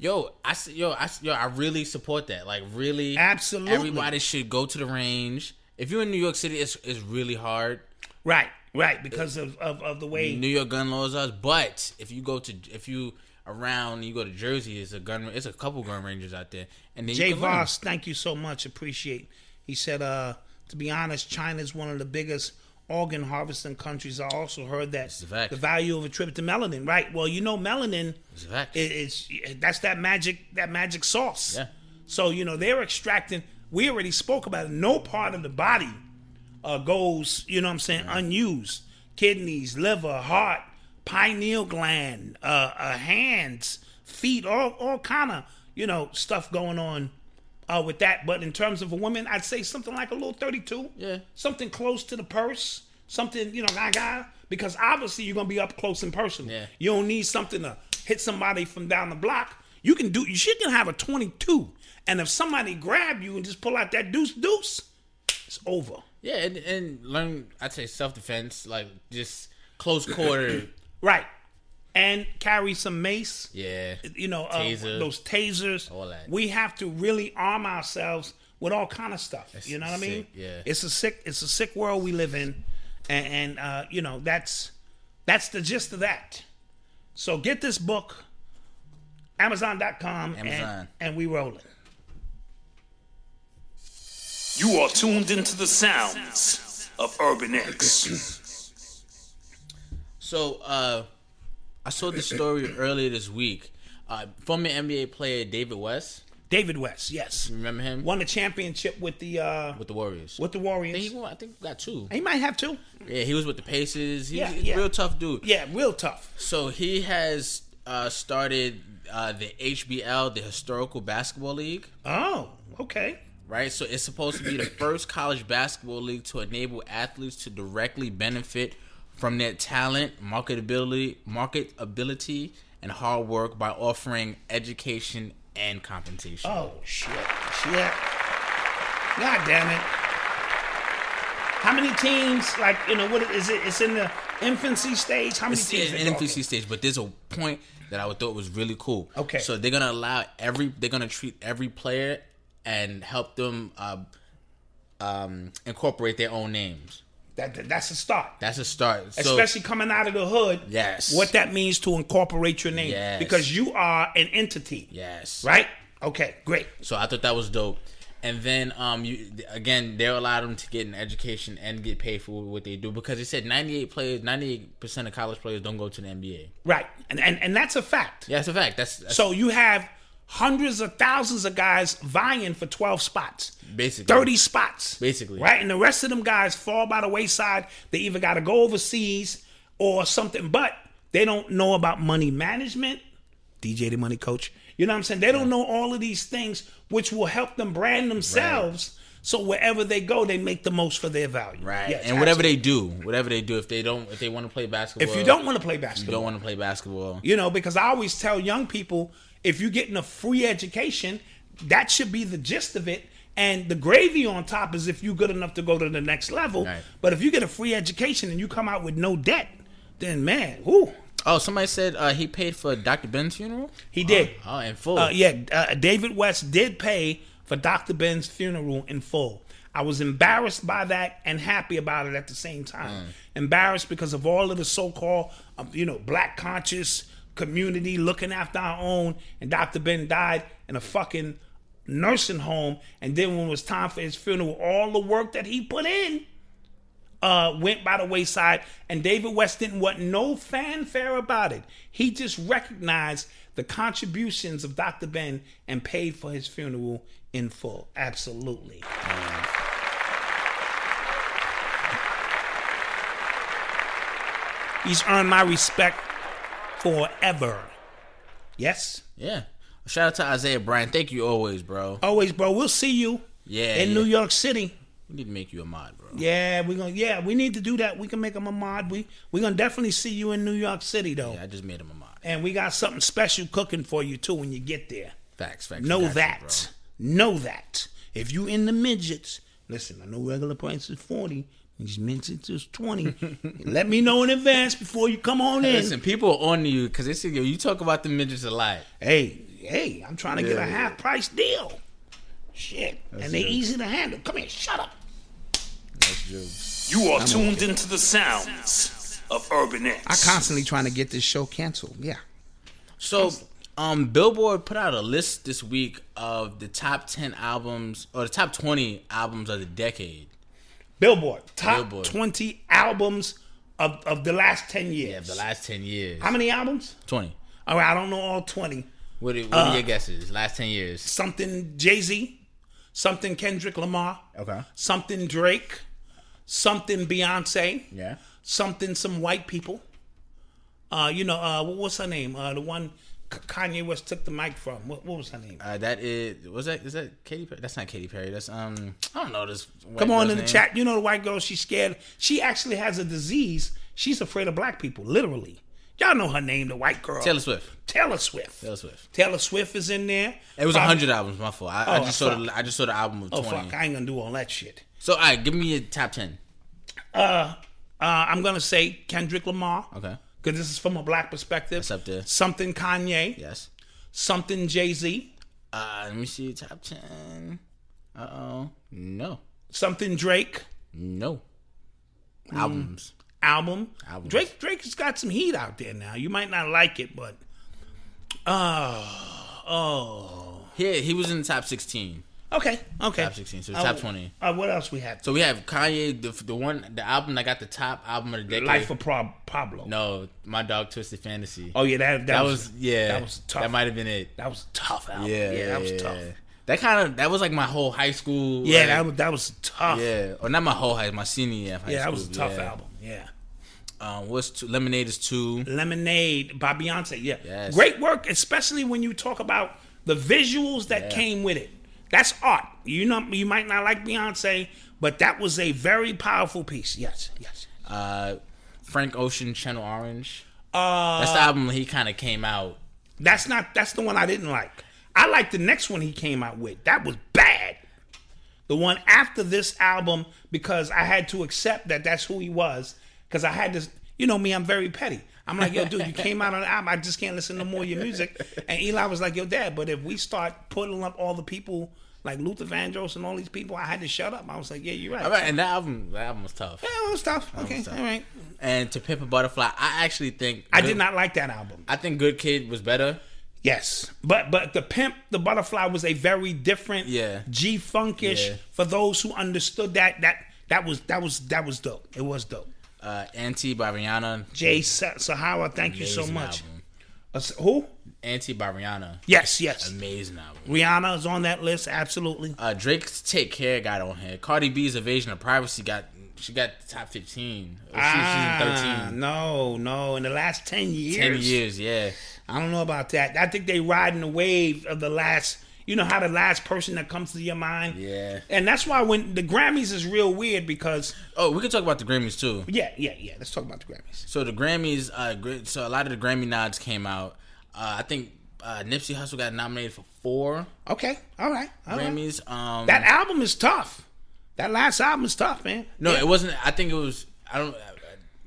Yo, I yo, I yo, I really support that. Like, really, Absolutely. everybody should go to the range. If you're in New York City, it's it's really hard. right, right, because of of, of the way. New York gun laws are, but if you go to if you around, you go to Jersey, it's a gun, it's a couple gun rangers out there, and then Jay you. Voss, thank you so much. Appreciate. He said, uh, to be honest, China is one of the biggest organ harvesting countries. I also heard that the value of a trip to melanin. Right. Well, you know, melanin It's is, is that's that magic that magic sauce. Yeah. So you know they're extracting. We already spoke about it. No part of the body uh, goes. You know what I'm saying? Unused. Kidneys, liver, heart, pineal gland, uh, uh, hands, feet, all all kind of you know stuff going on uh, with that. But in terms of a woman, I'd say something like a little 32. Yeah. Something close to the purse. Something you know, gaga. Because obviously you're gonna be up close and personal. Yeah. You don't need something to hit somebody from down the block. You can do. She can have a 22, and if somebody grab you and just pull out that deuce deuce, it's over. Yeah, and, and learn. I'd say self defense, like just close quarter. Right. And carry some mace. Yeah, You know, uh, Taser. those tasers. All that. We have to really arm ourselves with all kind of stuff. you know what I mean? yeah. It's a sick. It's a sick world we live in, and, and uh, you know that's that's the gist of that. So get this book, Amazon.com, Amazon. And, and we rolling. You are tuned into the sounds of Urban X. So uh, I saw this story earlier this week. Uh, former NBA player David West, David West, yes, remember him won a championship with the uh, with the Warriors. with the I think Warriors. he, won- I think got two. He might have two. Yeah, he was with the Pacers. He's, Yeah, he's yeah. a real tough dude. Yeah, real tough. So he has uh, started uh, the HBL, the Historical Basketball League. Oh, okay. right? So it's supposed to be the first college basketball league to enable athletes to directly benefit from their talent, marketability, marketability, and hard work by offering education and compensation. Oh shit! Shit! God damn it! How many teams? Like you know, what is it? It's in the infancy stage. How many It's teams? in infancy stage, but there's a point that I would thought was really cool. Okay. so they're gonna allow every, they're gonna treat every player and help them uh, um, incorporate their own names. That, that- that's a start. That's a start. So, Especially coming out of the hood. Yes. What that means to incorporate your name. Yes. Because you are an entity. yes, Right. Okay. Great. So I thought that was dope. And then um you again they allowed them to get an education and get paid for what they do because they said 98 players 98% of college players don't go to the NBA. Right. And and and that's a fact. Yeah, that's a fact. That's, that's So you have hundreds of thousands of guys vying for 12 spots. basically 30 spots. Basically. Right? And the rest of them guys fall by the wayside. They either got to go overseas or something, but they don't know about money management. DJ the money coach. You know what I'm saying? They don't know all of these things which will help them brand themselves so wherever they go, they make the most for their value. right. Yes, and whatever absolutely. they do, whatever they do if they don't if they want to play basketball If you don't want to play basketball, you don't want to play basketball. You know, because I always tell young people if you're getting a free education, that should be the gist of it. And the gravy on top is if you're good enough to go to the next level. Right. But if you get a free education and you come out with no debt, then man, whoo, Oh, somebody said uh, he paid for Dr. Ben's funeral? he did. Oh, in full. Uh, yeah, uh, David West did pay for Dr. Ben's funeral in full. I was embarrassed by that and happy about it at the same time. Embarrassed because of all of the so-called, um, you know, black conscious community looking after our own, and Dr. Ben died in a fucking nursing home. And then when it was time for his funeral, all the work that he put in uh, went by the wayside, and David West didn't want no fanfare about it. He just recognized the contributions of Dr. Ben and paid for his funeral in full. Absolutely. He's earned my respect forever. Yes? yeah. Shout out to Isaiah Bryan. Thank you always, bro. Always, bro. We'll see you Yeah. in yeah. New York City. We need to make you a mod, bro. Yeah, we're gonna yeah, we need to do that. We can make him a mod. We we're gonna definitely see you in New York City though. Yeah, I just made him a mod. And we got something special cooking for you too when you get there. Facts, facts. Know you, that. know that. If you in the midgets, listen, I know regular price is 40. These midgets is 20. Let me know in advance before you come on in. Listen, people are on you because they say you talk about the midgets a lot. Hey, hey, I'm trying to get Yeah, a yeah. half price deal. Shit. and they good. easy to handle. Come here, shut up. That's jokes. You are tuned into the sounds of Urban X. I constantly trying to get this show canceled. Yeah. So, um, Billboard put out a list this week of the top ten albums or the top twenty albums of the decade. Billboard, top Billboard. 20 albums of, of the last 10 years. Yeah, the last ten years. How many albums? Twenty. All right, I don't know all 20. What, are, what Uh, your guesses? Last ten years. Something Jay Z, something Kendrick Lamar, Okay. something Drake, something Beyonce, Yeah. something some white people. Uh, you know, uh, what's her name? Uh, the one Kanye West took the mic from. What, what was her name? Uh, that is was that is that Katy Perry? That's not Katy Perry. That's um I don't know this. Come on in the name. chat. You know the white girl. She's scared. She actually has a disease. She's afraid of black people. Literally. Y'all know her name, the white girl. Taylor Swift. Taylor Swift. Taylor Swift. Taylor Swift is in there. It was a hundred albums. My fault. I, I Oh, just saw the I just saw the album of Oh twenty. fuck! I ain't gonna do all that shit. So all right, give me your top ten. Uh, I'm gonna say Kendrick Lamar. Okay. Because this is from a black perspective. Up there. Something Kanye. Yes. Something Jay Z. Uh, let me see top ten. Uh oh. No. Something Drake. No. Albums. Album. Albums. Drake. Drake has got some heat out there now. You might not like it, but. Uh, oh. Yeah, he was in the top sixteen. Okay. Okay. Top 16, so Uh, top 20. Uh, what else we have? So we have Kanye, the the one, the album that got the top album of the decade. Life of Pro- Pablo. no, my dark Twisted Fantasy. Oh yeah, that that, that was, was, yeah. That was tough. That might have been it. That was a tough album. Yeah, Yeah, that was yeah, tough. That kind of that was like my whole high school. Yeah, like, that was that was tough. yeah, or not my whole high, my senior year of high Yeah, that was a tough yeah. album. Yeah. Um, what's two, Lemonade is two. Lemonade by Beyonce. Yeah. Yes. Great work, especially when you talk about the visuals that came with it. That's art. You know, you might not like Beyonce, but that was a very powerful piece. Yes, yes. Uh, Frank Ocean, Channel Orange. Uh, That's the album he kind of came out. that's not. That's the one I didn't like. I like the next one he came out with. That was bad. The one after this album, because I had to accept that that's who he was. Because I had to, you know me, I'm very petty. I'm like, yo, dude, you came out on the album. I just can't listen to more of your music. And Eli was like, yo, dad, but if we start putting up all the people like Luther Vandross and all these people, I had to shut up. I was like, yeah, you're right. All right, and that album, that album was tough. Yeah, it was tough. Okay, was tough. all right. And To Pimp a Butterfly, I actually think I Good- did not like that album. I think Good Kid was better. Yes, but but the pimp, the butterfly was a very different, Yeah. G funkish. Yeah. For those who understood that, that that was that was that was dope. It was dope. Uh, Anti by Rihanna. Jay Sa- Sahara, thank you so much. Uh, who? Anti by Rihanna. Yes, yes. Amazing album. Rihanna is on that list. Absolutely. Uh, Drake's Take Care got on here. Cardi B's Invasion of Privacy got she got top fifteen. She, Ah, she's in thirteen. no, no. In the last ten years, Ten years, yeah. I don't know about that. I think they riding the wave of the last. You know how the last person that comes to your mind. Yeah. And that's why when the Grammys is real weird because Oh, we can talk about the Grammys too. yeah, yeah, yeah. Let's talk about the Grammys. So the Grammys, uh, so a lot of the Grammy nods came out. Uh, I think uh, Nipsey Hussle got nominated for four Okay, all right, all right. Grammys. Um, That album is tough. That last album is tough, man. no, Yeah. it wasn't. I think it was. I don't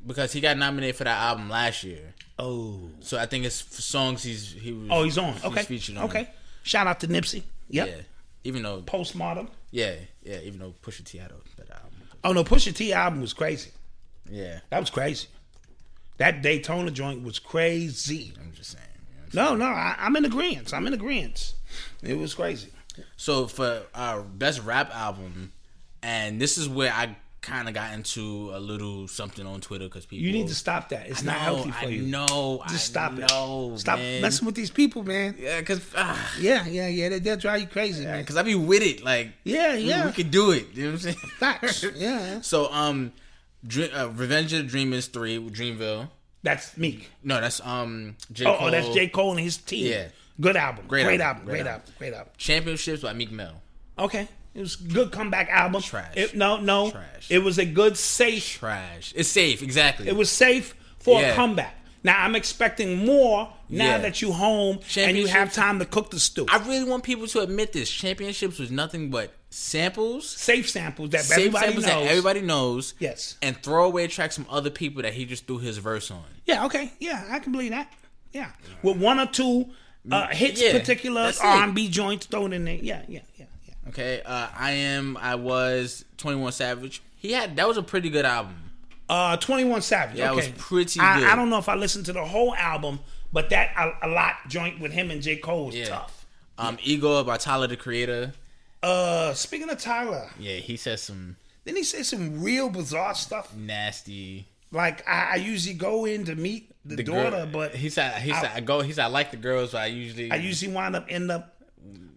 because he got nominated for that album last year. Oh, So I think it's for songs he's he was. oh, he's on. Okay, featured on. okay. Shout out to Nipsey. Yep. Yeah. Even though, Postmodern. yeah, yeah. Even though Pusha T had a better album. Oh no, Pusha T album was crazy. Yeah, That was crazy. That Daytona joint was crazy. I'm just saying. you know. No, no, I, I'm in agreement. I'm in agreement. It was crazy. So for our best rap album, and this is where I kind of got into a little something on Twitter because people. You need to stop that. It's I not healthy for I you. know. Just I stop it. know, Stop man. messing with these people, man. Yeah, cause, uh, Yeah, yeah, yeah. They, they'll drive you crazy, man. cause I be with it. Like, Yeah, yeah. we, could do it. You know what I'm saying? Facts. Yeah. So, um, Dr- uh, Revenge of the Dreamers three, Dreamville. That's Meek. No, that's um. J. Oh, Cole. oh, that's J. Cole and his team. Yeah. Good album. Great Great, album. album. Great Great album. album. Great album. Championships by Meek Mill. Okay. It was a good comeback album. Trash. It, no, no. Trash. It was a good safe. Trash. It's safe. Exactly. It was safe for Yeah. a comeback. Now I'm expecting more now Yeah. that you home and you have time to cook the stew. I really want people to admit this. Championships was nothing but samples, Safe samples that safe everybody samples knows. that everybody knows. Yes. And throwaway tracks from other people that he just threw his verse on. Yeah, okay. Yeah, I can believe that. Yeah. With one or two uh, hits, Yeah, particular. R&B joints thrown in there. Yeah, yeah. Okay. Uh, I am. I was. Twenty One Savage. He had. That was a pretty good album. Uh, 21 Savage. Yeah, it okay. was pretty I, good. I don't know if I listened to the whole album, but that a, a lot joint with him and J. Cole was Yeah. tough. Um, Igor by Tyler the Creator. Uh, speaking of Tyler, Yeah, he says some didn't he say some real bizarre stuff? nasty. Like I, I usually go in to meet the, girl- daughter, but he said he I- said I go. He said I like the girls, but I usually I usually wind up end up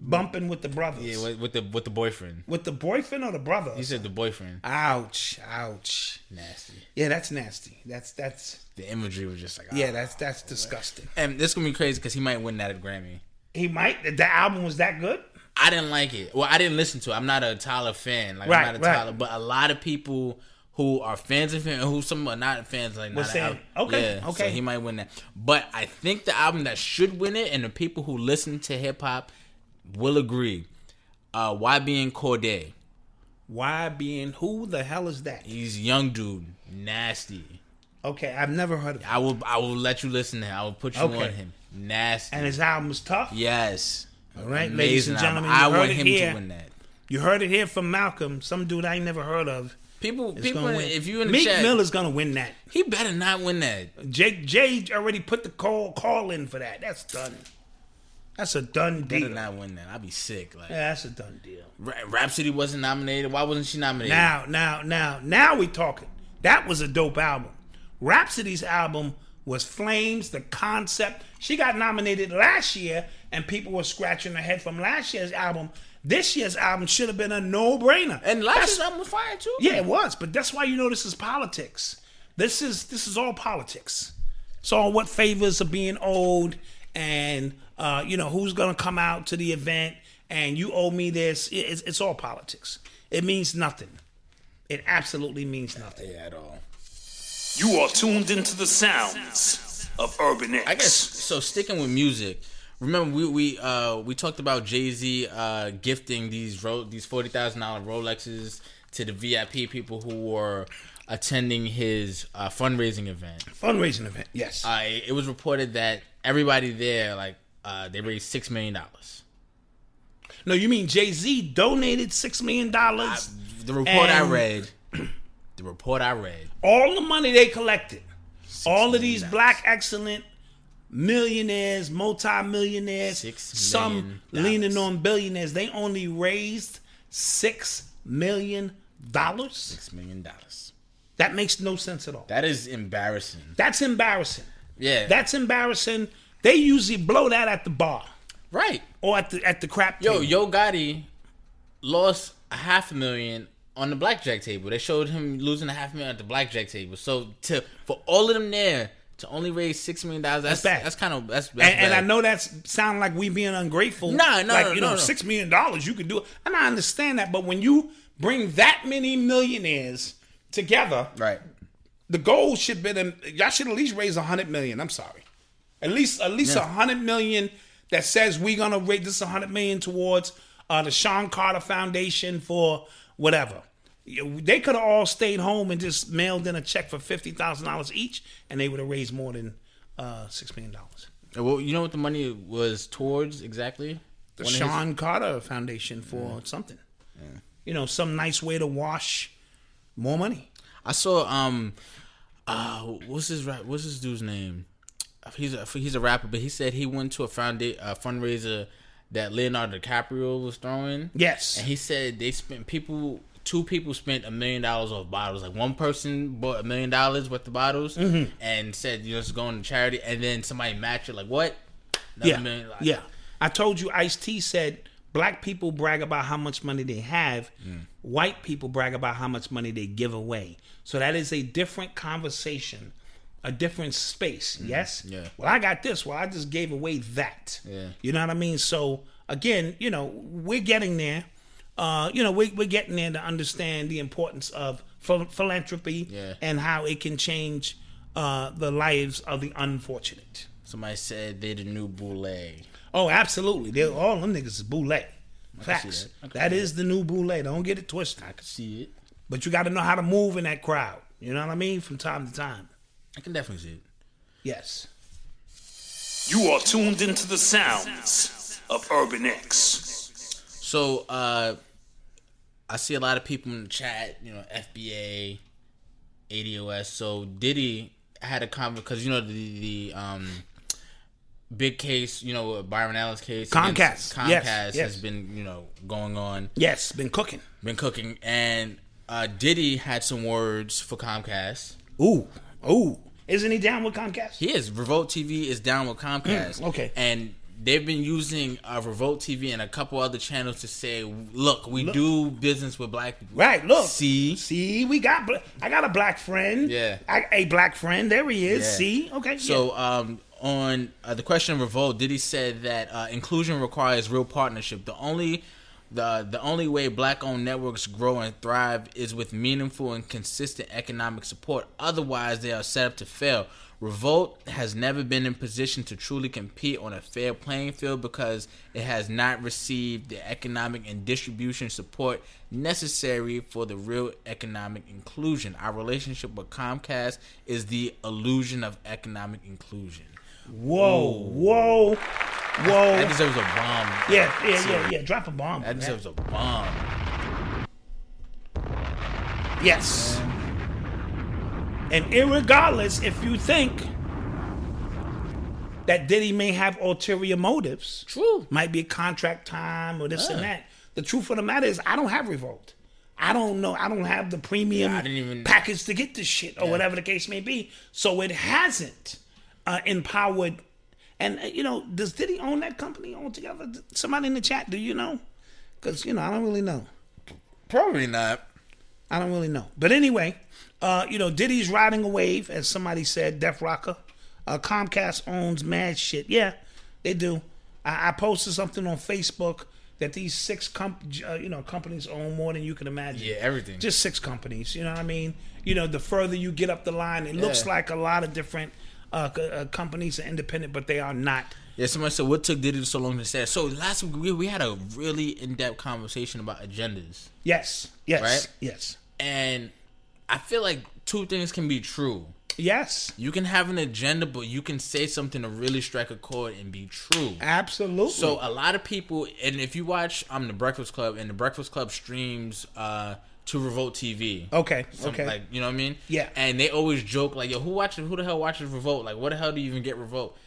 bumping with the brothers. yeah with, with the with the boyfriend. with the boyfriend or the brother? He said the boyfriend Ouch! Ouch! nasty. Yeah, that's nasty. That's that's The imagery was just like ah. yeah, that's that's disgusting. And this gonna be crazy because he might win that at Grammy. He might. The album was that good. I didn't like it. Well, I didn't listen to it. I'm not a Tyler fan. Like Right, I'm not a right. Tyler, but a lot of people who are fans of him and who some are not fans like not saying, okay, yeah, okay. So he might win that. But I think the album that should win it and the people who listen to hip hop will agree. Uh YBN Cordae. Why being who the hell is that? He's young dude, nasty. Okay, I've never heard of. It. I will I will let you listen to him. I will put you Okay. on him. Nasty. And his album is tough. yes. All right, Amazing ladies and album. gentlemen, I you heard want it him here. to win that. You heard it here from Malcolm, some dude I ain't never heard of. People, is people, if you in the Meek chat, Miller's gonna win that. he better not win that. Jake Jay already put the call call in for that. That's done. That's a done deal. Better not win that. I'd be sick. Like Yeah, that's a done deal. Ra- Rapsody wasn't nominated. Why wasn't she nominated? Now, now, now, now we talking. That was a dope album. Rapsody's album was Flames, the concept. She got nominated last year, and people were scratching their head from last year's album. This year's album should have been a no-brainer. and last That's- year's album was fire too. Yeah, it was, but that's why you know this is politics. This is this is all politics. It's all what favors are being owed, and uh, you know who's gonna come out to the event, and you owe me this. It's, it's all politics. It means nothing. It absolutely means nothing. At all. You are tuned into the sounds of Urban X. I guess so. Sticking with music, remember we we uh we talked about Jay Z uh gifting these ro- these forty thousand dollar Rolexes to the VIP people who were attending his uh, fundraising event. Fundraising event, yes. Uh, it was reported that everybody there like uh they raised six million dollars. no, you mean Jay Z donated six million dollars? The report I read, the report I read, all the money they collected, all of these black excellent millionaires, multi-millionaires, some million leaning on billionaires, they only raised six million dollars. six million dollars. That makes no sense at all. That is embarrassing. That's embarrassing. Yeah, That's embarrassing. They usually blow that at the bar right. or at the at the crap Yo, table. Yo Gotti lost a half a million on the blackjack table. They showed him losing a half million at the blackjack table. So to for all of them there to only raise six million dollars, that's That's bad. That's kind of that's, that's and, and I know that's sound like we being ungrateful. Nah, no, like no, you no, know, no. six million dollars you could do it, and I understand that. But when you bring that many millionaires together, right. the goal should be them. Y'all should at least raise a hundred million. I'm sorry, at least at least a Yeah. hundred million that says we're gonna raise this a hundred million towards uh, the Shawn Carter Foundation for whatever. They could have all stayed home and just mailed in a check for fifty thousand dollars each, and they would have raised more than uh, six million dollars. Well, you know what the money was towards exactly? the One of his- Shawn Carter Foundation for something. You know, some nice way to wash more money. I saw um uh what's his what's his dude's name? He's a he's a rapper, but he said he went to a founda- a fundraiser that Leonardo DiCaprio was throwing. Yes. And he said they spent people two people spent a million dollars off bottles. Like one person bought a million dollars worth of bottles Mm-hmm. and said you know it's going to charity and then somebody matched it like what? Another Yeah. million- like- yeah. I told you Ice T said black people brag about how much money they have, white people brag about how much money they give away. So that is a different conversation, a different space. Yes? Yeah. Well, I got this. Well, I just gave away that. Yeah. You know what I mean? So again, you know, we're getting there. Uh, you know, we, we're getting there to understand the importance of ph- philanthropy Yeah. and how it can change uh, the lives of the unfortunate. Somebody said they're the new Boule. Oh, absolutely. They're, all them niggas is boule. Facts. that. That is the new boule. Don't get it twisted. I can see it. But you got to know how to move in that crowd. You know what I mean? From time to time. I can definitely see it. Yes. You are tuned into the sounds of Urban X. So uh I see a lot of people in the chat, you know, FBA, ADOS. So Diddy had a comment because you know the the um big case, you know, Byron Allen's case, Comcast. Comcast Yes, yes. has been you know going on, Yes. Been cooking. been cooking, and uh Diddy had some words for Comcast. Ooh. Ooh. Isn't he down with Comcast? He is. Revolt TV is down with Comcast. Mm, okay. And they've been using uh, Revolt TV and a couple other channels to say, look, we do business with black people. Right. Look. See? See, we got. bla- I got a black friend. Yeah. I, a black friend. There he is. Yeah. See. Okay. So um, on uh, the question of revolt, Diddy said that uh, inclusion requires real partnership. The only the the only way black owned networks grow and thrive is with meaningful and consistent economic support. Otherwise, they are set up to fail. Revolt has never been in position to truly compete on a fair playing field because it has not received the economic and distribution support necessary for the real economic inclusion. Our relationship with Comcast is the illusion of economic inclusion. Whoa. Whoa. Whoa. That deserves a bomb. Yeah. Yeah. Yeah. Yeah. Drop a bomb. That deserves a bomb. Yes. And irregardless, if you think that Diddy may have ulterior motives, True. might be a contract time or this and that. The truth of the matter is, I don't have Revolt. I don't know. I don't have the premium Yeah, even- package to get this shit or whatever the case may be. So it hasn't uh, empowered. And uh, you know, does Diddy own that company altogether? Somebody in the chat, do you know? Because you know, I don't really know. Probably not. I don't really know. But anyway, uh, you know, Diddy's riding a wave, as somebody said, Def Rocker. Uh, Comcast owns mad shit. Yeah, they do. I, I posted something on Facebook that these six comp- uh, you know companies own more than you can imagine. Yeah, everything. Just six companies. You know what I mean? You know, the further you get up the line, it looks like a lot of different uh, uh, companies are independent, but they are not. Yeah, somebody said, what took Diddy so long to say? So last week, we, we had a really in depth conversation about agendas. Yes. Yes. Right? Yes. And I feel like two things can be true. Yes. You can have an agenda, but you can say something to really strike a chord and be true. Absolutely. So a lot of people, and if you watch um the Breakfast Club, and the Breakfast Club streams uh to Revolt TV. okay. Some- okay. Like you know what I mean? Yeah. And they always joke like, "Yo, who watches? Who the hell watches Revolt? Like, what the hell do you even get Revolt?"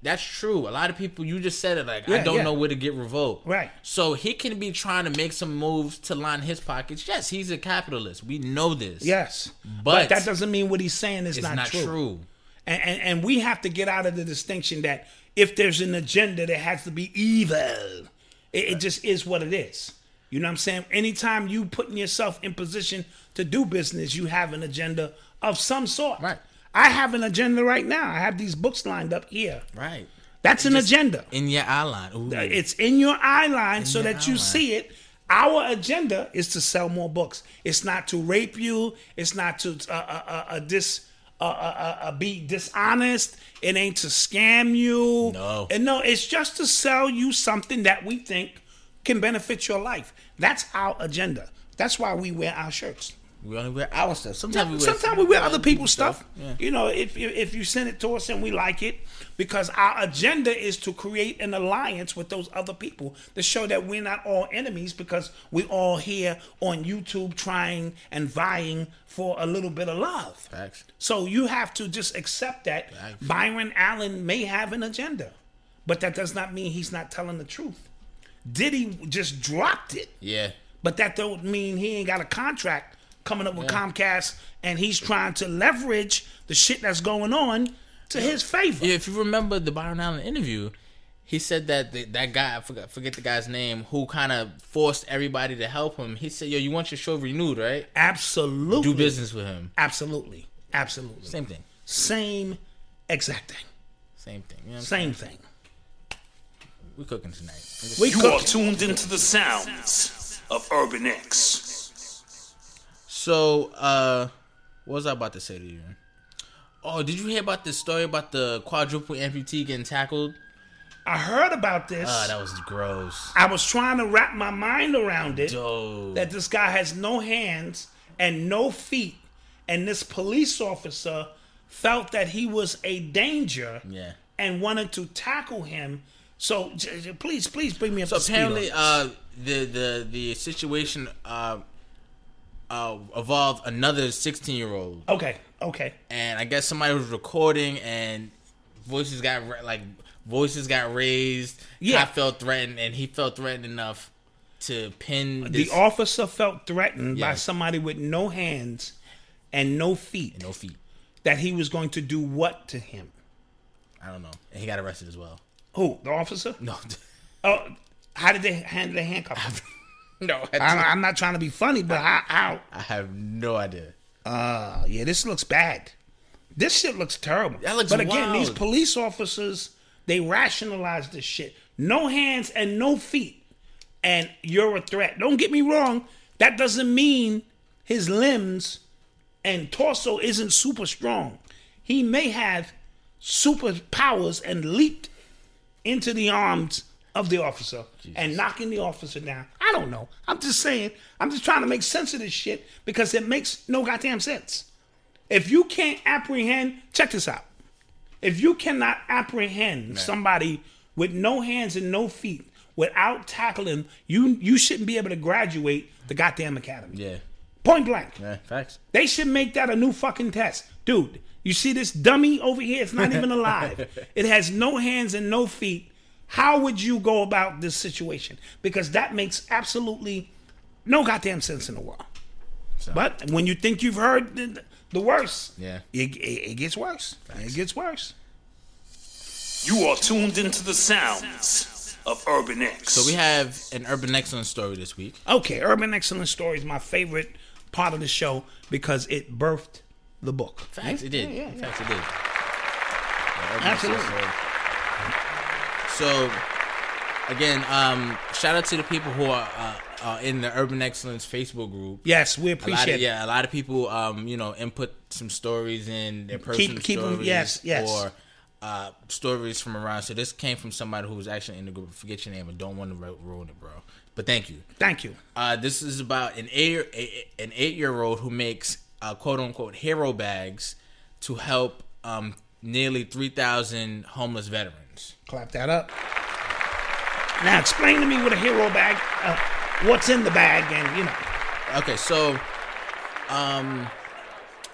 That's true. A lot of people, you just said it. Like, I don't yeah. know where to get Revolt. Right. So he can be trying to make some moves to line his pockets. Yes, he's a capitalist. We know this. Yes, But that doesn't mean what he's saying is it's not, not, true. true. And, and and we have to get out of the distinction that if there's an agenda, there has to be evil. It, it just is what it is. You know what I'm saying? Anytime you putting yourself in position to do business, you have an agenda of some sort. Right. I have an agenda right now. I have these books lined up here. Right. That's an agenda. In your eye line. Ooh. It's in your eye line so that you line. see it. Our agenda is to sell more books. It's not to rape you. It's not to uh, uh, uh, uh, dis, uh, uh, be dishonest. It ain't to scam you. No. And no, it's just to sell you something that we think can benefit your life. That's our agenda. That's why we wear our shirts. we only wear our stuff. Sometimes we wear Sometimes we wear other people's stuff. You know, if you if you send it to us and we like it, because our agenda is to create an alliance with those other people to show that we're not all enemies because we're all here on YouTube trying and vying for a little bit of love. Facts. So you have to just accept that Byron Allen may have an agenda, but that does not mean he's not telling the truth. Diddy just dropped it. Yeah. But that don't mean he ain't got a contract coming up with Comcast and he's trying to leverage the shit that's going on to his favor. Yeah, if you remember the Byron Allen interview, he said that the, that guy, I forgot, forget the guy's name, who kind of forced everybody to help him. He said, "Yo, you want your show renewed, right? Absolutely. Do business with him." Absolutely. Absolutely. Same thing. Same exact thing. Same thing. You know Same thing. Saying? We cooking tonight. We You are tuned into the sounds of Urban X. So, uh, what was I about to say to you? Oh, did you hear about this story about the quadruple amputee getting tackled? I heard about this. Oh, that was gross. I was trying to wrap my mind around it. Dude. That this guy has no hands and no feet, and this police officer felt that he was a danger Yeah. and wanted to tackle him. So please, please bring me up So to speed on apparently, this. uh, the the the situation uh, uh, evolved another sixteen year old, okay, okay. and I guess somebody was recording, and voices got like voices got raised. Yeah. I felt threatened, and he felt threatened enough to pin The officer felt threatened by somebody with no hands and no feet no feet. that he was going to do what to him? I don't know, and he got arrested as well. Who? The officer? No, Oh, how did they handle the handcuffs? no, I, I'm, I'm not trying to be funny, but how? how I have no idea. Uh, yeah, this looks bad. This shit looks terrible. That looks but again, these police officers, they rationalize this shit. No hands and no feet. And you're a threat. Don't get me wrong. That doesn't mean his limbs and torso isn't super strong. He may have superpowers and leaped into the arms of the officer and knocking the officer down. I don't know. I'm just saying. I'm just trying to make sense of this shit because it makes no goddamn sense. If you can't apprehend, check this out. If you cannot apprehend somebody with no hands and no feet without tackling, you you shouldn't be able to graduate the goddamn academy. Yeah, Point blank. yeah, facts. They should make that a new fucking test. Dude, you see this dummy over here? It's not even alive. it has no hands and no feet. How would you go about this situation? Because that makes absolutely no goddamn sense in the world. But when you think you've heard the, the worst, Yeah. it, it, it gets worse. It gets worse. You are tuned into the sounds of Urban X. So we have an urban excellence story this week. Okay, Urban Excellence Story is my favorite part of the show because it birthed the book. Facts, it did. Yeah, yeah, yeah. Facts, it did. Yeah, Absolutely. excellence. So, again, um, shout out to the people who are uh, uh, in the Urban Excellence Facebook group. Yes, we A lot appreciate of, it. yeah, a lot of people, um, you know, input some stories in their personal keep 'em- stories, yes, yes. or uh, stories from around. So this came from somebody who was actually in the group. Forget your name, and don't want to ruin it, bro. But thank you. Thank you. Uh, this is about an eight a, an eight year old who makes uh, quote unquote hero bags to help um, nearly three thousand homeless veterans. Clap that up. Now explain to me what a hero bag, uh, what's in the bag, and you know. Okay, so um,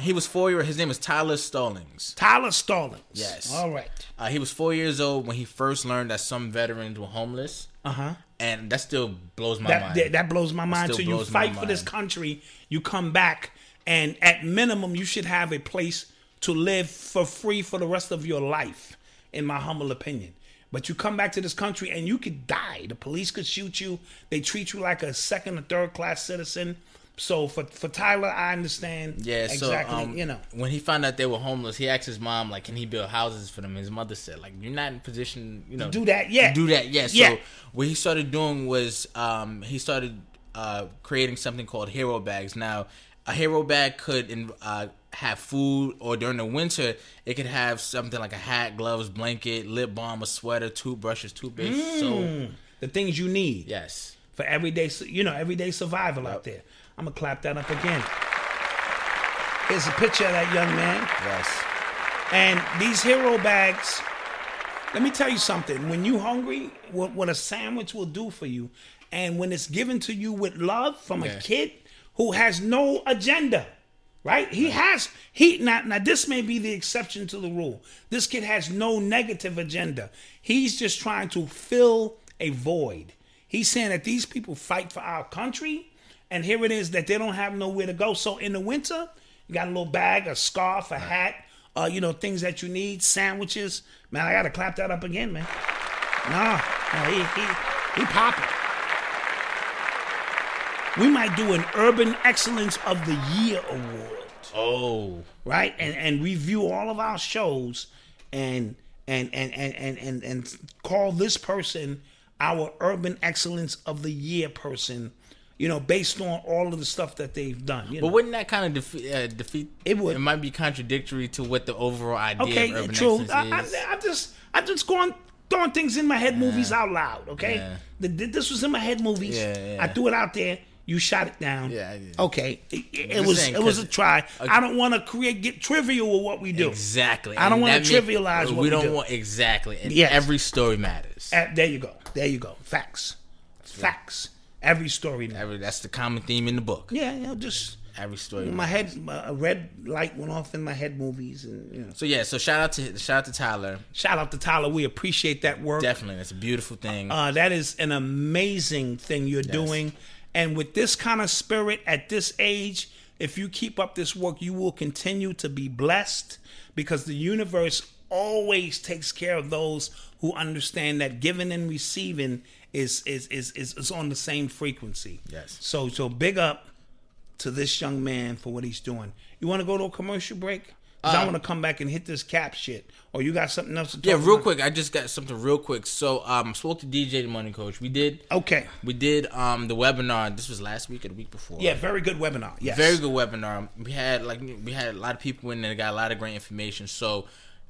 he was four year. Old his name is Tyler Stallings. Tyler Stallings. Yes. All right. Uh, he was four years old when he first learned that some veterans were homeless. Uh huh. and that still blows my That, mind. that that blows my mind. So you fight for this country, you come back, and at minimum, you should have a place to live for free for the rest of your life, in my humble opinion. But you come back to this country and you could die. The police could shoot you. They treat you like a second or third class citizen. So for for Tyler, I understand. yeah, exactly. so um, you know, when he found out they were homeless, he asked his mom like, "Can he build houses for them?" His mother said, "Like, you're not in position, you know, do that yet. to do that yet." Yeah. So what he started doing was um, he started uh, creating something called hero bags. Now, a hero bag could uh, have food, or during the winter, it could have something like a hat, gloves, blanket, lip balm, a sweater, toothbrushes, toothpaste, So the things you need. Yes. For everyday, you know, everyday survival out there. I'm gonna clap that up again. Here's a picture of that young man, Yes. and these hero bags. Let me tell you something. When you're hungry, what, what a sandwich will do for you, and when it's given to you with love from Yeah. a kid who has no agenda, right? He has he now, now this may be the exception to the rule. This kid has no negative agenda. He's just trying to fill a void. He's saying that these people fight for our country, and here it is that they don't have nowhere to go. So in the winter, you got a little bag, a scarf, a hat, uh, you know, things that you need, sandwiches. Man, I gotta clap that up again, man. Nah, nah he he he popping. We might do an Urban Excellence of the Year award Oh. right? And and review all of our shows and and and and and and, and call this person our urban excellence of the year person You know, based on all of the stuff that they've done. You know? But wouldn't that kind of defeat, uh, defeat? It would. It might be contradictory to what the overall idea okay, of urban true. excellence I, is. I, I'm just, I'm just going throwing things in my head, movies out loud. Okay, Yeah. The- this was in my head, movies. Yeah, yeah. I threw it out there. You shot it down. Yeah, I. Okay, it, it- was saying, it was a try. I don't want to create get trivial with what we do. Exactly. I don't wanna trivialize what we don't do. want exactly. And Yes. every story matters. Uh, there you go. There you go. Facts. Facts. Every story. Now. Every, that's the common theme in the book. Yeah, yeah. Just Every story. my head, a red light went off in my head. Movies and you know. So yeah. So shout out to shout out to Tyler. Shout out to Tyler. We appreciate that work. Definitely, that's a beautiful thing. Uh, that is an amazing thing you're doing. And with this kind of spirit at this age, if you keep up this work, you will continue to be blessed because the universe always takes care of those who understand that giving and receiving is is is is, is on the same frequency. Yes. So so big up to this young man for what he's doing. You want to go to a commercial break? 'Cause I want to come back and hit this cap shit. Or you got something else to talk Uh, yeah, real about? quick. I just got something real quick. So um, spoke to DJ the Money Coach. We did. Okay. We did um the webinar. This was last week or the week before. Yeah, very good webinar. Yes. Very good webinar. We had like we had a lot of people in there. Got a lot of great information. So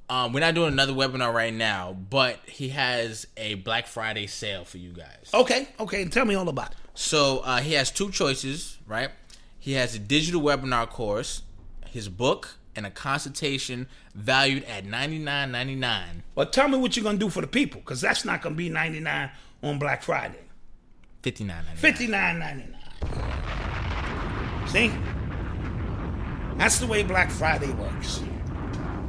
um, we're not doing another webinar right now, but he has a Black Friday sale for you guys. Okay, okay. Tell me all about it. So uh, he has two choices, right? He has a digital webinar course, his book, and a consultation valued at ninety nine ninety nine. Well, tell me what you're gonna do for the people, because that's not gonna be 99 on Black Friday. Fifty nine ninety 59.99. See? That's the way Black Friday works.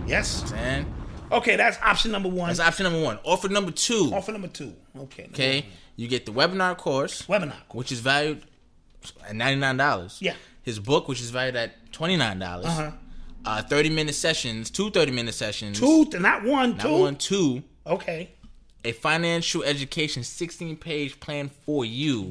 Yes. Man. Okay, that's option number one. That's option number one. Offer number two. Offer number two. Okay. Okay, you get the webinar course, Webinar. which is valued at ninety nine dollars. Yeah. His book, which is valued at twenty nine dollars. Uh-huh. Uh, thirty minute sessions, two 30 minute sessions. Two, not one, not two. one, two. Okay. A financial education sixteen page plan for you.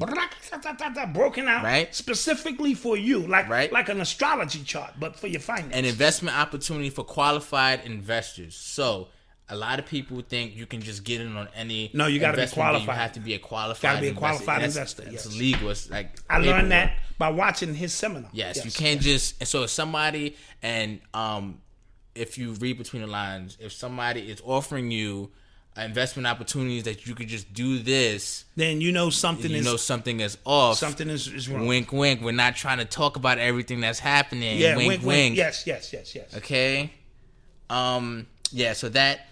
Broken out Right. specifically for you, like Right. like an astrology chart, but for your finance an investment opportunity for qualified investors. So a lot of people think you can just get in on any. No, you gotta be investment, but You have to be a qualified. Gotta be a investor. qualified That's- investor, It's yes. legal. It's like I learned that by watching his seminar. Yes, you can't just. And so if somebody and um, if you read between the lines, if somebody is offering you investment opportunities that you could just do this, Then you know something you is know something is off. something is, is wrong. Wink, wink. We're not trying to talk about everything that's happening. Yeah, wink, wink. Yes, yes, yes, yes. Okay. Um. Yeah. So that,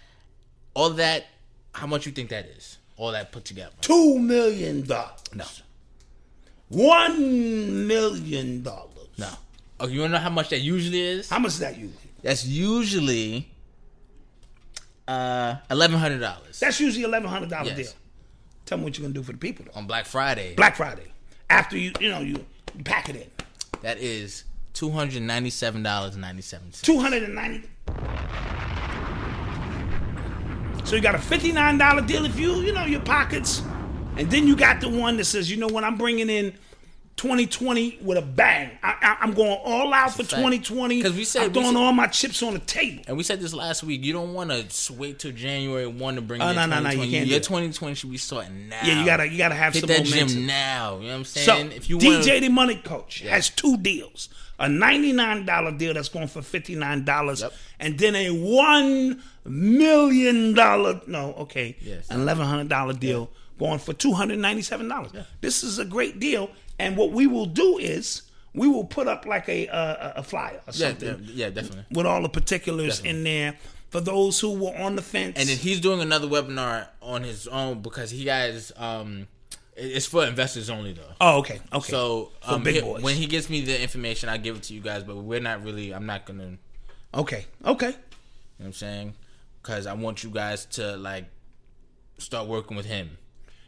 all that. How much you think that is? All that put together. Two million dollars. No. One million dollars. No. Oh, you wanna know how much that usually is? How much is that usually? That's usually uh eleven hundred dollars That's usually eleven hundred dollar Yes. deal. Tell me what you're gonna do for the people though. on Black Friday. Black Friday. After you you know, you pack it in. That is two hundred ninety-seven dollars and ninety-seven cents. Two hundred and ninety. So you got a fifty-nine dollar deal if you, you know, your pockets, and then you got the one that says, you know what, I'm bringing in 2020 with a bang. I, I, I'm going all out for 2020. Because we said- I'm throwing said- all my chips on the table. And we said this last week. You don't want to wait till January one to bring Oh, in no, no, no, you 2020. can't Your 2020 should be starting now. Yeah, you gotta you gotta have hit some that momentum. gym now. You know what I'm So saying? if you DJ wanna, the Money Coach has two deals: a ninety-nine dollar deal that's going for fifty-nine dollars, Yep. and then a one million dollar no, okay, Yes. an eleven hundred dollar deal going for two hundred ninety-seven dollars. This is a great deal, and what we will do is we will put up like a uh, a flyer or yeah, something yeah, yeah, definitely. with all the particulars in there for those who were on the fence. And then he's doing another webinar on his own because he has um, it's for investors only though. oh, okay, okay. So um, he- when he gives me the information, I give it to you guys. But we're not really. I'm not gonna. You know okay, okay. what I'm saying? Because I want you guys to like start working with him.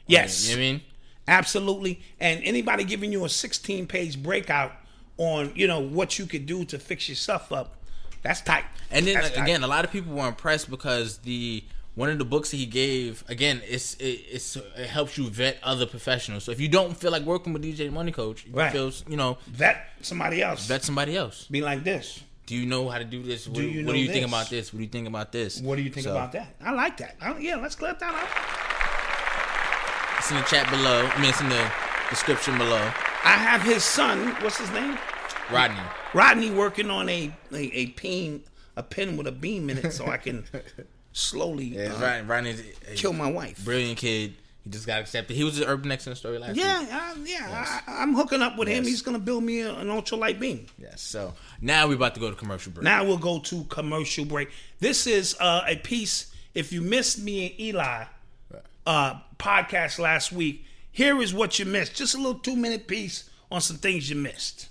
Yes. You know what I mean? Absolutely. And anybody giving you a 16 page breakout on, you know, what you could do to fix yourself up, that's tight. And then That's like, tight. again, a lot of people were impressed because the one of the books that he gave again, it's it, it's it helps you vet other professionals. So if you don't feel like working with DJ Money Coach, you Right. feel you know vet somebody else. vet somebody else. Be like this. Do you know how to do this? What do you what do you think about this? What do you think about this? What do you think So, about that? I like that. I, yeah, let's clear that out. It's in the chat below. I mean, it's in the description below. I have his son. What's his name? Rodney. Rodney working on a a, a pen a pen with a beam in it, so I can slowly Yeah, uh, Rodney, Rodney's a kill my wife. brilliant kid. He just got accepted. He was the Urban X in the story last Yeah, week. I, yeah. I, I'm hooking up with him. He's gonna build me a, an ultralight beam. Yes. So now we're about to go to commercial break. Now we'll go to commercial break. This is uh, a piece. If you missed me and Eli uh, podcast last week, here is what you missed. Just a little two minute piece on some things you missed.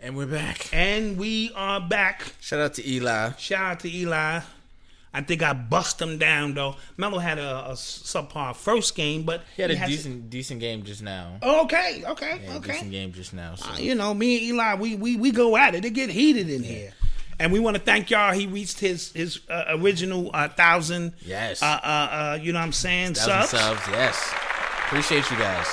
and we're back. And we are back. Shout out to Eli. Shout out to Eli. I think I bust him down though. Melo had a, a subpar first game, but He had a has- decent decent game just now. Okay, okay, Yeah, okay. decent game just now. So. Uh, you know, me and Eli, we we we go at it. It get heated in here. And we want to thank y'all. He reached his his uh, original uh, thousand. Yes. Uh, uh, uh, you know what I'm saying? Thousand Subs. subs. Yes. Appreciate you guys.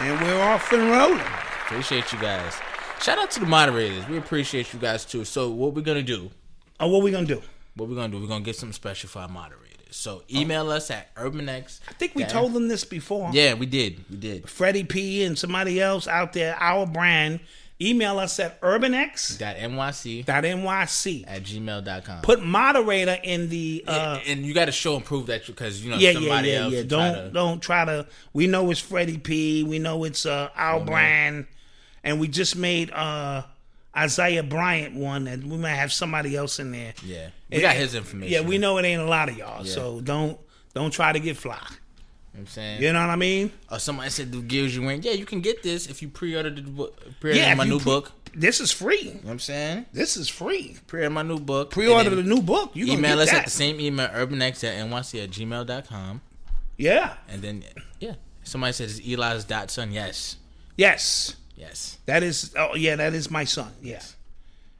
And we're off and rolling. Appreciate you guys. Shout out to the moderators. We appreciate you guys too. So what we're gonna do? Oh, what we gonna do? What we're gonna do? We're gonna get something special for our moderators. So email us at urbanx. I think we told them this before. Yeah, we did. We did. Freddie P and somebody else out there, our brand, email us at urbanx.nyc Dot nyc at gmail.com. Put moderator in the uh, and, and you got to show and prove that because you know yeah, yeah, somebody yeah, else yeah. Don't to- don't try to. We know it's Freddie P. We know it's uh, our brand, and we just made uh, Isaiah Bryant one, and we might have somebody else in there. Yeah, we got his information. Yeah, we know it ain't a lot of y'all, so don't don't try to get fly. You know I'm saying. You know what I mean? Or somebody said the gives you win. Yeah, you can get this if you pre-order the book. Pre-order Yeah, my new pre- book. This is free. You know what I'm saying? This is free. Pre-order my new book. Pre-order the new book. You email get us that. at the same email urbanx at nyc at gmail.com. Yeah. And then yeah, somebody says Eli's dot son. Yes, Yes. yes. That is. Oh yeah, that is my son. Yeah.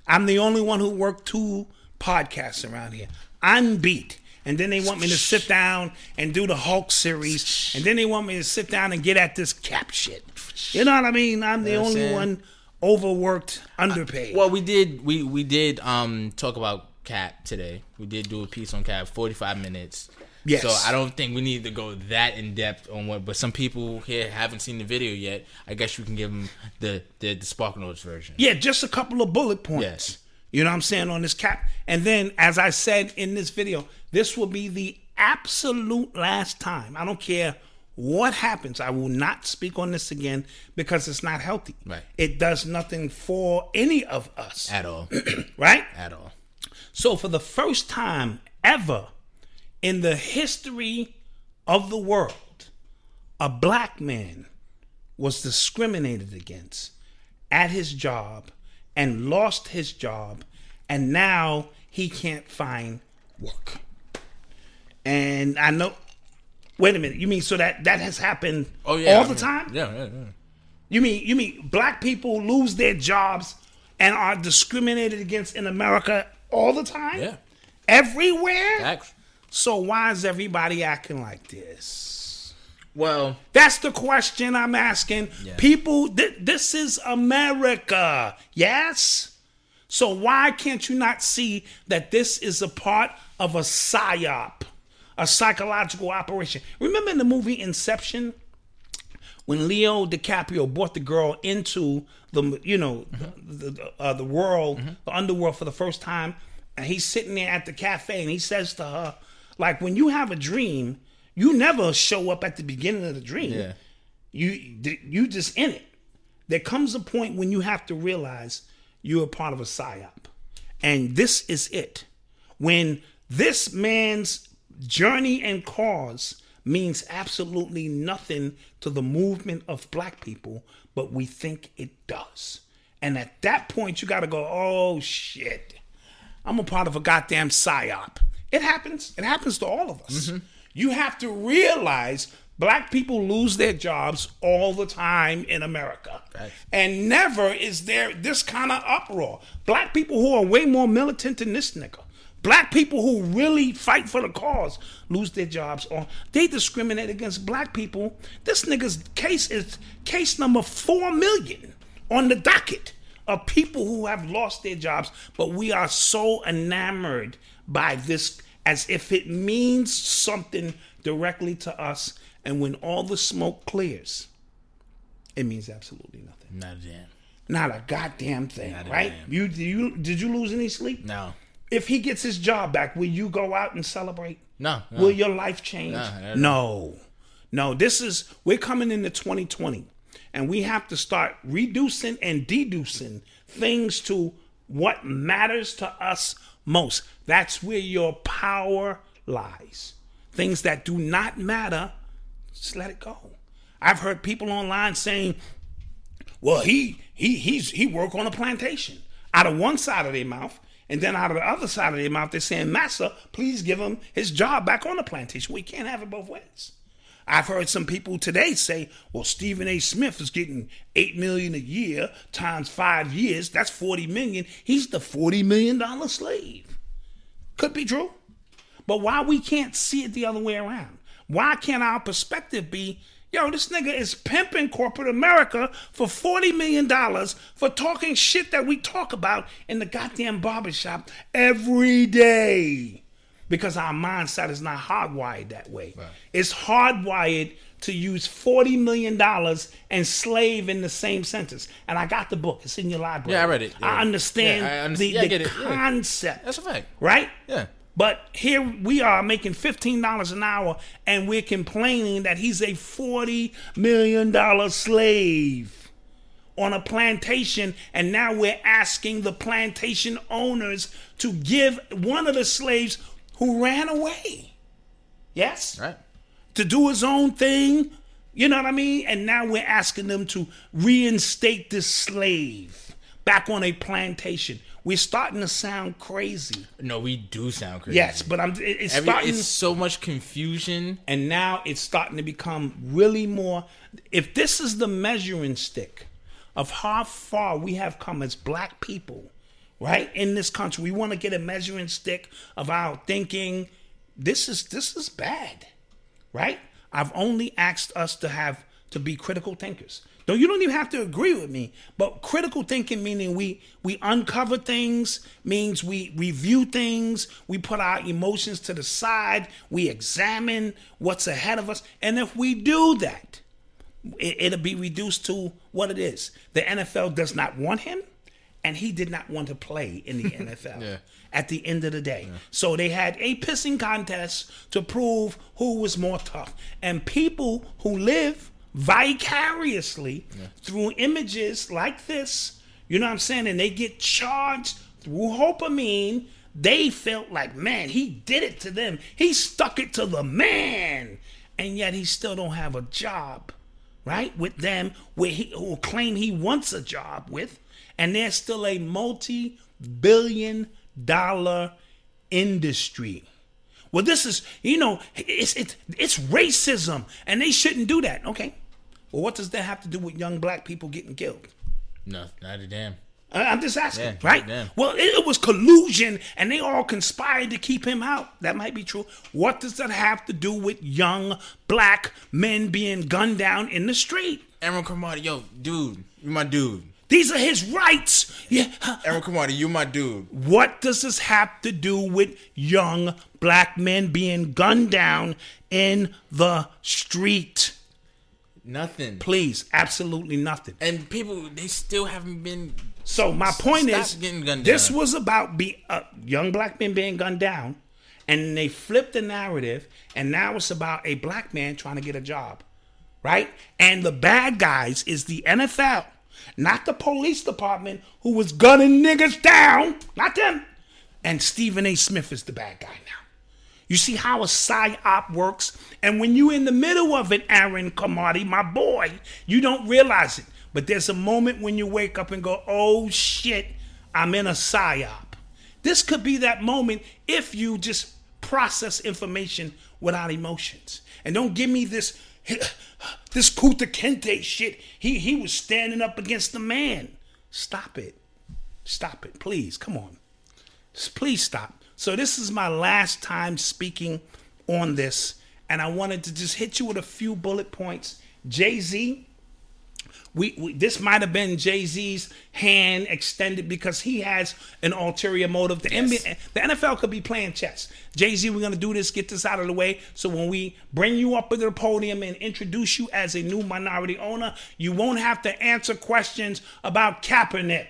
I'm the only one who worked two podcasts around here. I'm beat. And then they want me to sit down and do the Hulk series. And then they want me to sit down and get at this cap shit. You know what I mean? I'm the You know only saying? one overworked, underpaid. Well, we did we we did um talk about Cap today. We did do a piece on Cap, 45 minutes. Yes. So I don't think we need to go that in depth on what. But some people here haven't seen the video yet. I guess you can give them the the, the Spark Notes version. Yeah, just a couple of bullet points. Yes. You know what I'm saying on this cap. And then, as I said in this video, this will be the absolute last time. I don't care what happens. I will not speak on this again because it's not healthy. Right. It does nothing for any of us. At all. right? At all. So, for the first time ever in the history of the world, a black man was discriminated against at his job and lost his job, and now he can't find work. And I know. Wait a minute. You mean so that that has happened Oh yeah. all I the mean, time? Yeah, yeah, yeah. You mean you mean black people lose their jobs and are discriminated against in America all the time? Yeah. Everywhere? Facts. So why is everybody acting like this? Well, That's the question I'm asking. Yeah. People, th- this is America. Yes? So why can't you not see that this is a part of a psyop, a psychological operation? Remember in the movie Inception? when Leo DiCaprio brought the girl into the you know the the, uh, the world, the underworld for the first time, and he's sitting there at the cafe and he says to her, like when you have a dream, you never show up at the beginning of the dream. Yeah. You you just in it. There comes a point when you have to realize you're a part of a psyop, and this is it. When this man's journey and cause means absolutely nothing to the movement of black people, but we think it does. And at that point, you got to go, oh shit, I'm a part of a goddamn psyop. It happens. It happens to all of us. Mm-hmm. You have to realize black people lose their jobs all the time in America. Right. And never is there this kind of uproar. Black people who are way more militant than this nigga. Black people who really fight for the cause lose their jobs or they discriminate against black people. This nigga's case is case number four million on the docket of people who have lost their jobs, but we are so enamored by this as if it means something directly to us. And when all the smoke clears, It means absolutely nothing. Not a damn. Not a goddamn thing, Not a right? damn. You did you did you lose any sleep? No. If he gets his job back, will you go out and celebrate? No. no. Will your life change? No, no, no. this is we're coming into 2020 and we have to start reducing and deducing things to what matters to us most. That's where your power lies. Things that do not matter, just let it go. I've heard people online saying, well, he he he's he work on a plantation. Out of one side of their mouth, and then out of the other side of their mouth, they're saying, Massa, please give him his job back on the plantation. We can't have it both ways. I've heard some people today say, well, Stephen A. Smith is getting eight million a year times five years. That's 40 million. He's the 40 million dollar slave. Could be true. But why we can't see it the other way around? Why can't our perspective be, yo, this nigga is pimping corporate America for $40 million for talking shit that we talk about in the goddamn barbershop every day? Because our mindset is not hardwired that way. It's hardwired to use $40 million and slave in the same sentence. And I got the book, it's in your library. Yeah, I read it. Yeah. I understand Yeah, I the, yeah, the get it. Yeah. concept. That's a fact. Right? Yeah. But here we are making $15 an hour and we're complaining that he's a $40 million slave on a plantation. And now we're asking the plantation owners to give one of the slaves who ran away. Yes? Right. to do his own thing. You know what I mean? And now we're asking them to reinstate this slave back on a plantation. We're starting to sound crazy. No, we do sound crazy. Yes, but I'm. it- It's Every, starting, it's so much confusion. and now it's starting to become really more. If this is the measuring stick of how far we have come as black people, right in this country, we want to get a measuring stick of our thinking. This is this is bad, right? I've only asked us to have to be critical thinkers. No, you don't even have to agree with me, but critical thinking meaning we we uncover things means we review things, we put our emotions to the side, we examine what's ahead of us, and if we do that, it, it'll be reduced to what it is. The NFL does not want him, and he did not want to play in the NFL. Yeah. At the end of the day, so they had a pissing contest to prove who was more tough, and people who live vicariously through images like this, you know what I'm saying, and they get charged through dopamine. They felt like, man, he did it to them. He stuck it to the man, and yet he still don't have a job right? With them, where he who claim he wants a job with, and there's still a multi-billion dollar industry. Well, this is, you know, it's it's it's racism, and they shouldn't do that. Okay. Well, what does that have to do with young black people getting killed? No, not a damn. I'm just asking, Yeah, right? damn. Well, it, it was collusion, and they all conspired to keep him out. That might be true. What does that have to do with young black men being gunned down in the street? Aaron Cromartie, yo, dude, you my dude. These are his rights. Yeah. Aaron Cromartie, you my dude. What does this have to do with young black men being gunned down in the street? Nothing. Please, absolutely nothing. And people, they still haven't been. So my point is, this down. was about be uh, young black men being gunned down, and they flipped the narrative, and now it's about a black man trying to get a job, right? And the bad guys is the NFL, not the police department who was gunning niggas down, not them. And Stephen A. Smith is the bad guy now. You see how a psyop works? And when you're in the middle of it, Aaron Cromartie, my boy, you don't realize it. But there's a moment when you wake up and go, oh shit, I'm in a psyop. This could be that moment if you just process information without emotions. And don't give me this this Kunta Kinte shit. He he was standing up against the man. Stop it. Stop it. Please. Come on. Please stop. So this is my last time speaking on this, and I wanted to just hit you with a few bullet points. Jay Z, we, we this might have been Jay Z's hand extended because he has an ulterior motive. The NBA, the NFL could be playing chess. Jay Z, we're gonna do this, get this out of the way, so when we bring you up to the podium and introduce you as a new minority owner, you won't have to answer questions about Kaepernick.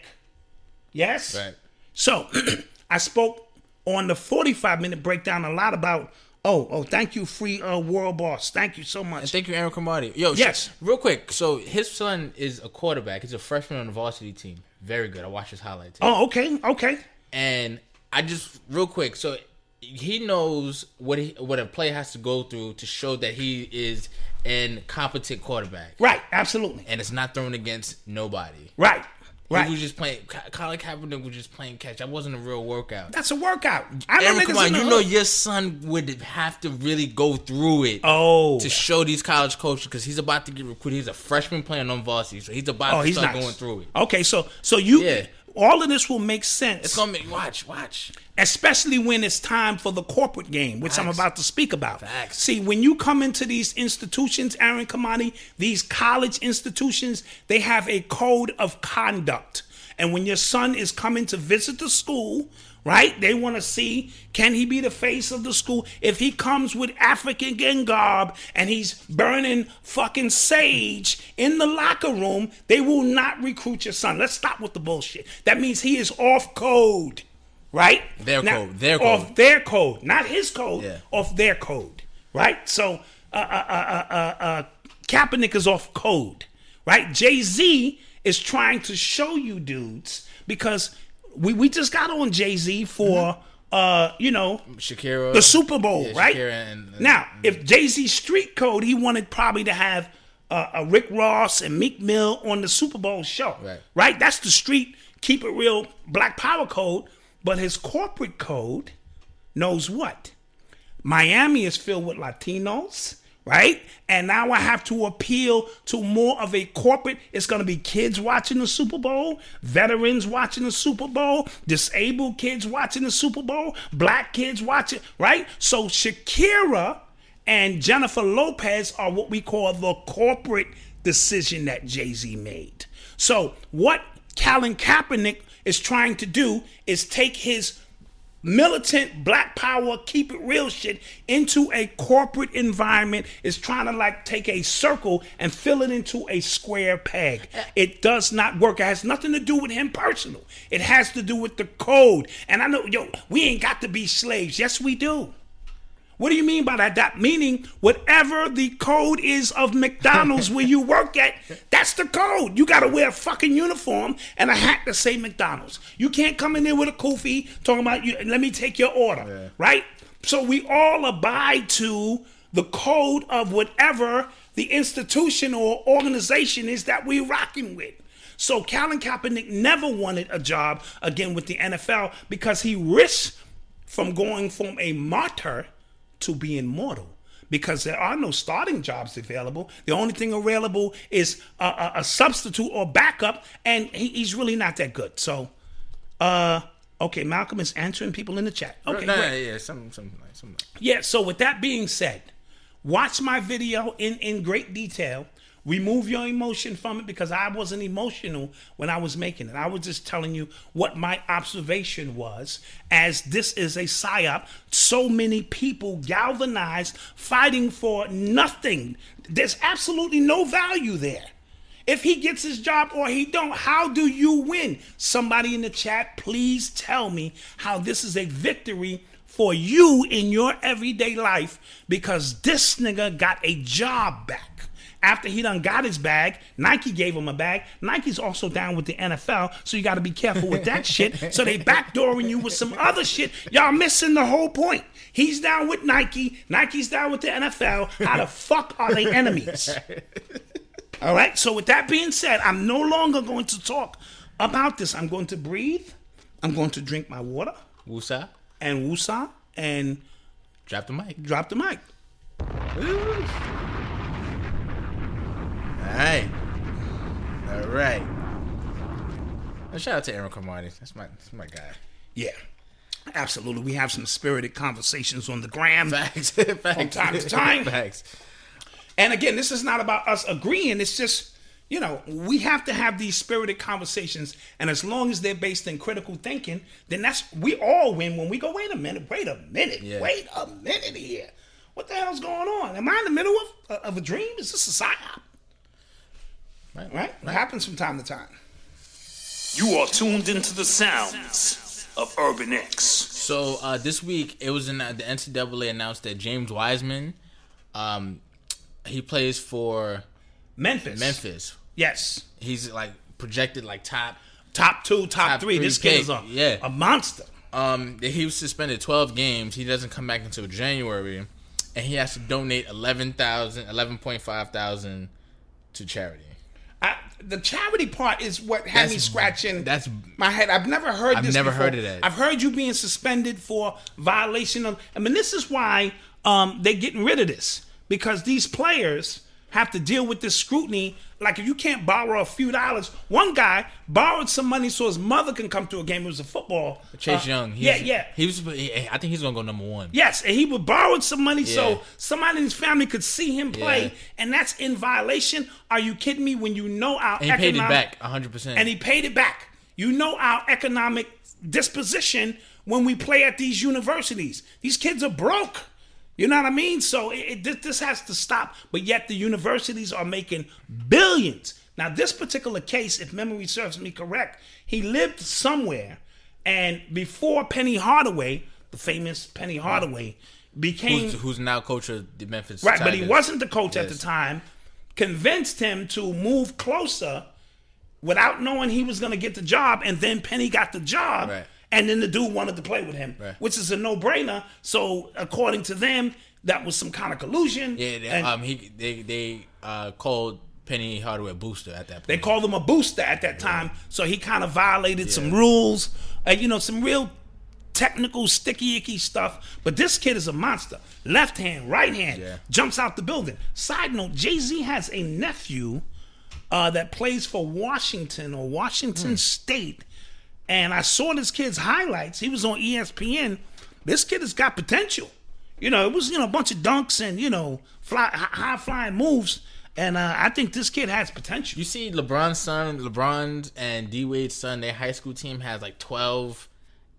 Yes. Right. So I spoke on the 45 minute breakdown a lot about. Oh, oh! Thank you, free uh, world boss. Thank you so much. And thank you, Aaron Cromartie. Yo, Yes. sh- real quick. So his son is a quarterback. He's a freshman on the varsity team. Very good. I watched his highlights. Oh, okay, okay. and I just real quick. So he knows what he, what a player has to go through to show that he is an competent quarterback, Right, absolutely. and it's not thrown against nobody. Right, right. He was just playing. Colin Kaepernick was just playing catch. That wasn't a real workout. That's a workout. I know Aaron, niggas come on, you know your son would have to really go through it. Oh, to show these college coaches because he's about to get recruited. He's a freshman playing on varsity, so he's about oh, to he's start nice. going through it. Okay, so so you Yeah. All of this will make sense, It's gonna make watch, watch. especially when it's time for the corporate game, which I'm about to speak about. Facts. See, when you come into these institutions, Aaron Cromartie, these college institutions, they have a code of conduct. And when your son is coming to visit the school, right, they want to see can he be the face of the school? If he comes with African garb and he's burning fucking sage in the locker room, they will not recruit your son. Let's stop with the bullshit. That means he is off code, right? Their Now, code, their code, off their code, not his code, Yeah. off their code, right? So, uh, uh, uh, uh, uh, uh, Kaepernick is off code, right? Jay Z is trying to show you dudes because we, we just got on Jay Z for, uh, you know, Shakira, the Super Bowl, Yeah, right? Shakira and- and- now, if Jay Z street code, he wanted probably to have uh, a Rick Ross and Meek Mill on the Super Bowl show, Right. Right? That's the street keep it real Black Power code. But his corporate code knows what? Miami is filled with Latinos, right? And now I have to appeal to more of a corporate. It's going to be kids watching the Super Bowl, veterans watching the Super Bowl, disabled kids watching the Super Bowl, black kids watching, right? So Shakira and Jennifer Lopez are what we call the corporate decision that Jay Z made. So what Colin Kaepernick is trying to do is take his militant black power keep it real shit into a corporate environment is trying to like take a circle and fill it into a square peg. Uh, it does not work. It has nothing to do with him personal. It has to do with the code. And i know yo we ain't got to be slaves. Yes we do what do you mean by that? That meaning whatever the code is of McDonald's where you work at, that's the code. You gotta wear a fucking uniform and a hat to say McDonald's. You can't come in there with a kufi talking about you. Let me take your order, right? So we all abide to the code of whatever the institution or organization is that we're rocking with. So Colin Kaepernick never wanted a job again with the NFL because he risked from going from a martyr to being mortal because there are no starting jobs available. The only thing available is a, a, a substitute or backup, and he, he's really not that good. So, uh, okay, Malcolm is answering people in the chat. Okay, great. yeah, something, something like something. Like. Yeah, so with that being said, watch my video in, in great detail. Remove your emotion from it because I wasn't emotional when I was making it. I was just telling you what my observation was as this is a psyop. So many people galvanized, fighting for nothing. There's absolutely no value there. If he gets his job or he don't, how do you win? Somebody in the chat, please tell me how this is a victory for you in your everyday life because this nigga got a job back. After he done got his bag, Nike gave him a bag. Nike's also down with the NFL, so you got to be careful with that shit. So they backdooring you with some other shit. Y'all missing the whole point. He's down with Nike. Nike's down with the NFL. How the fuck are they enemies? All right. So with that being said, I'm no longer going to talk about this. I'm going to breathe. I'm going to drink my water Wusa, and woosah and drop the mic. drop the mic. All right, all right. Shout out to Aaron Cromartie. That's my, that's my guy. Yeah. Absolutely. We have some spirited conversations on the gram. Facts, facts. From time to time. Facts. And again, this is not about us agreeing. It's just you know, we have to have these spirited conversations, and as long as they're based in critical thinking, then that's we all win when we go. Wait a minute, wait a minute, Yeah. wait a minute here. What the hell's going on? Am I in the middle of of a dream? Is this a psyop? Right. Right? It happens from time to time. You are tuned into the sounds of Urban X. So uh, this week it was in the NCAA announced that James Wiseman, um, he plays for Memphis. Memphis. Yes. He's like projected like top. Top two, top, Top three. three This kid is a, yeah. a monster. Um, he was suspended 12 games. He doesn't come back until January, and he has to donate 11,000, 11.5 thousand to charity. I, the charity part is what had me scratching that's- my head. I've never heard I've this. never before. heard of that. I've heard you being suspended for violation of. I mean, this is why um, they're getting rid of this because these players have to deal with this scrutiny. Like if you can't borrow a few dollars, one guy borrowed some money so his mother can come to a game. It was a football. Chase uh, Young. Yeah, yeah. He was. I think he's gonna go number one. Yes, and he would borrow some money Yeah. so somebody in his family could see him play, Yeah. and that's in violation. Are you kidding me? When you know our And he paid it economic- back 100. percent and he paid it back. You know our economic disposition when we play at these universities. These kids are broke. You know what I mean? So it, it, this, this has to stop. But yet the universities are making billions. Now, this particular case, if memory serves me correct, he lived somewhere, and before Penny Hardaway, the famous Penny mm-hmm. Hardaway, became Who's, who's now coach of the Memphis? Right, but he wasn't the coach at the time. Convinced him to move closer without knowing he was going to get the job, and then Penny got the job, Right. And then the dude wanted to play with him, Right. which is a no-brainer. So, according to them, that was some kind of collusion. Yeah, they, and um, he they they uh called Penny Hardaway a booster at that point. they called him a booster at that time, so he kind of violated some rules, uh, you know, some real technical sticky icky stuff. But this kid is a monster. Left hand, right hand, Yeah. jumps out the building. Side note: Jay Z has a nephew uh, that plays for Washington or Washington State, and I saw this kid's highlights. He was on ESPN. This kid has got potential. You know, it was you know a bunch of dunks and you know fly high flying moves. And uh, I think this kid has potential. You see, LeBron's son, LeBron and D Wade's son, their high school team has like twelve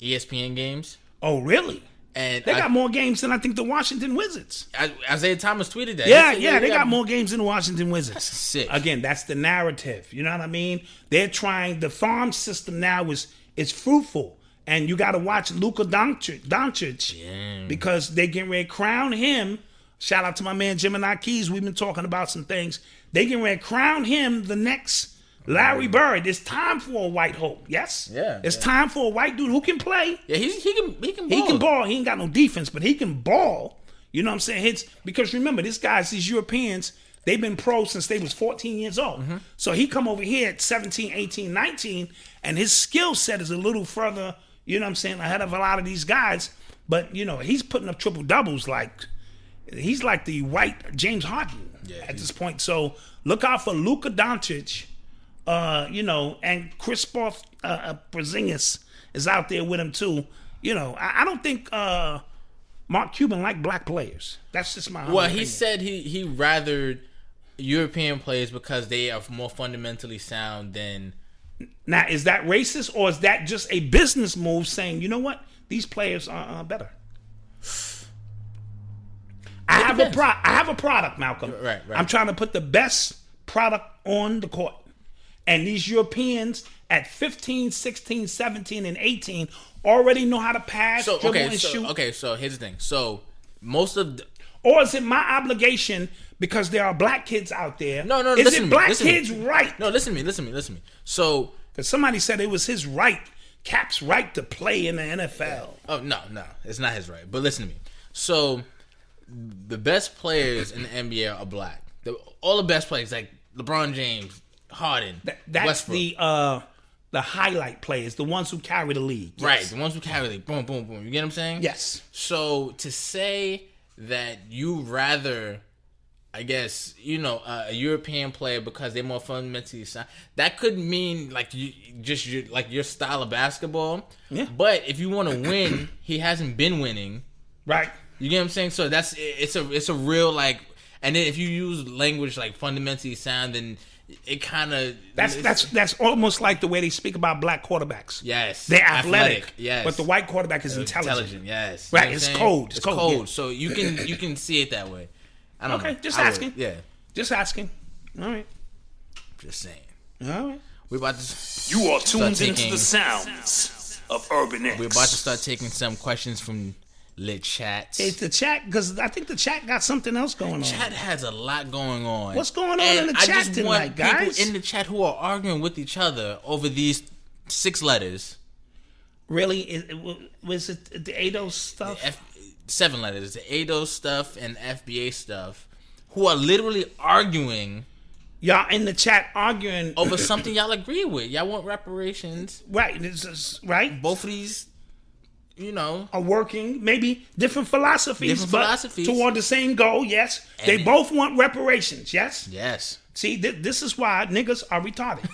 ESPN games, Oh, really? and They I- got more games than I think the Washington Wizards. I- Isaiah Thomas tweeted that. Yeah, said, yeah, they got more games than the Washington Wizards. sick. Again, that's the narrative. You know what I mean? They're trying. The farm system now is is fruitful, and you got to watch Luka Doncic, Doncic because they getting ready to crown him. Shout out to my man Gemini Keys. We've been talking about some things. They getting ready to crown him the next Larry Bird. It's time for a white hope. Yes. Yeah, It's yeah. time for a white dude who can play. Yeah, he's, he can he can ball. He can ball. He ain't got no defense, but he can ball. You know what I'm saying? Hits because remember, this guys, these Europeans, they've been pro since they was 14 years old. Mm-hmm. So he come over here at 17, 18, 19, and his skill set is a little further, you know what I'm saying, ahead of a lot of these guys. But you know, he's putting up triple doubles like he's like the white James Harden at this point. So look out for Luka Doncic, uh, you know, and Chris uh, uh, Porzingis is out there with him too. You know, I, I don't think uh, Mark Cuban like black players. That's just my. Well, he opinion. said he he rathered European players because they are more fundamentally sound than. Now, is that racist or is that just a business move saying, you know what, these players are uh, better? I have a pro- I have a product, Malcolm. Right, right. I'm trying to put the best product on the court. And these Europeans at 15, 16, 17, and 18 already know how to pass, So dribble, okay, and so shoot. okay, so here's the thing. So most of the, Or is it my obligation because there are black kids out there? no no Is listen it black me. kids' right? No, listen to me, listen to me, listen to me. So Because somebody said it was his right, Cap's right to play in the NFL. Oh no, no, it's not his right. But listen to me. So the best players in the NBA are black. The, all the best players like LeBron James, Harden, That, that's Westbrook. the uh the highlight players, the ones who carry the league. Yes. right, the ones who carry like boom, boom, boom. You get what I'm saying? Yes. So to say that you rather, I guess you know, uh, a European player because they're more fundamentally sound, that could mean like you just your like your style of basketball. Yeah. But if you want to win, he hasn't been winning. Right. You get what I'm saying? So that's it's a it's a real like, and then if you use language like fundamentally sound, then it kind of That's that's that's almost like the way they speak about black quarterbacks. yes. They're athletic, Yes. but the white quarterback is intelligent. intelligent. Yes. Right, You know it's saying? cold, it's It's, cold, cold. yeah. So you can you can see it that way. I don't Okay, know. just I would. asking. Yeah. Just asking. All right. Just saying. All right. We're about to You are tuned Start into the sounds of Urban X. we're about to start taking some questions from lit chat. It's the chat because I think the chat got something else going on. Chat has a lot going on. What's going on And in the I chat just tonight, want people in the chat who are arguing with each other over these six letters, Really? Is, was it the ADOS stuff? F, seven letters, the ADOS stuff and FBA stuff, who are literally arguing Y'all in the chat arguing over something y'all agree with. Y'all want reparations. Right. Is right. Both of these, you know, are working, maybe different philosophies, Different but philosophies. toward the same goal. Yes, they it- both want reparations. Yes. yes. See, th- this is why niggas are retarded.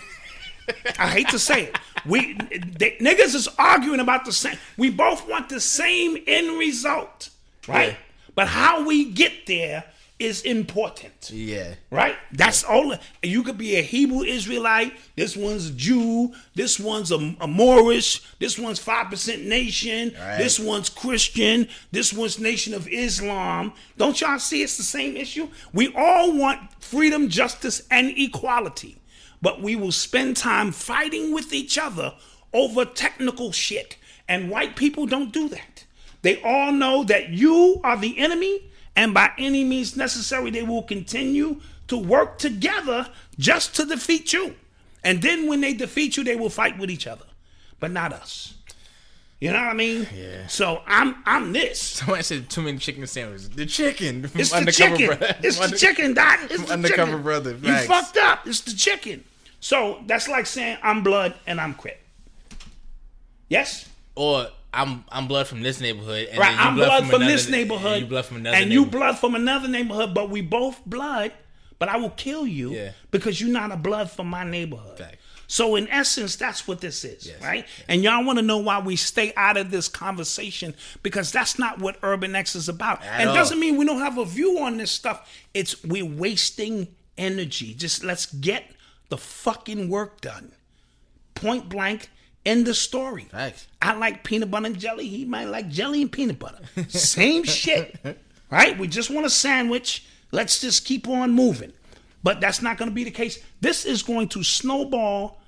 I hate to say it. We they, niggas is arguing about the same. We both want the same end result, right? Yeah. But how we get there is important. Yeah. Right? That's all. You could be a Hebrew Israelite. This one's a Jew. This one's a, a Moorish. This one's 5% nation. Right. This one's Christian. This one's Nation of Islam. Don't y'all see it's the same issue? We all want freedom, justice, and equality. But we will spend time fighting with each other over technical shit. And white people don't do that. They all know that you are the enemy, and by any means necessary, they will continue to work together just to defeat you. And then when they defeat you, they will fight with each other, but not us. You know what I mean? Yeah. So I'm I'm this. Somebody said too many chicken sandwiches. The chicken. It's the chicken. It's the chicken, Doc. It's the Undercover chicken. Brother, You fucked up. It's the chicken. So that's like saying I'm blood and I'm crip. Yes? Or I'm I'm blood from this neighborhood. And Right, you I'm blood from, another- this neighborhood. And you blood from another And you blood from another neighborhood, but we both blood, but I will kill you Yeah. because you're not a blood from my neighborhood. Fact. So in essence, that's what this is, Yes. right? And y'all want to know why we stay out of this conversation because that's not what Urban X is about. At and all. doesn't mean we don't have a view on this stuff. It's we're wasting energy. Just let's get the fucking work done. Point blank. End the story. Facts. I like peanut butter and jelly. He might like jelly and peanut butter. Same shit. Right? We just want a sandwich. Let's just keep on moving. But that's not going to be the case. This is going to snowball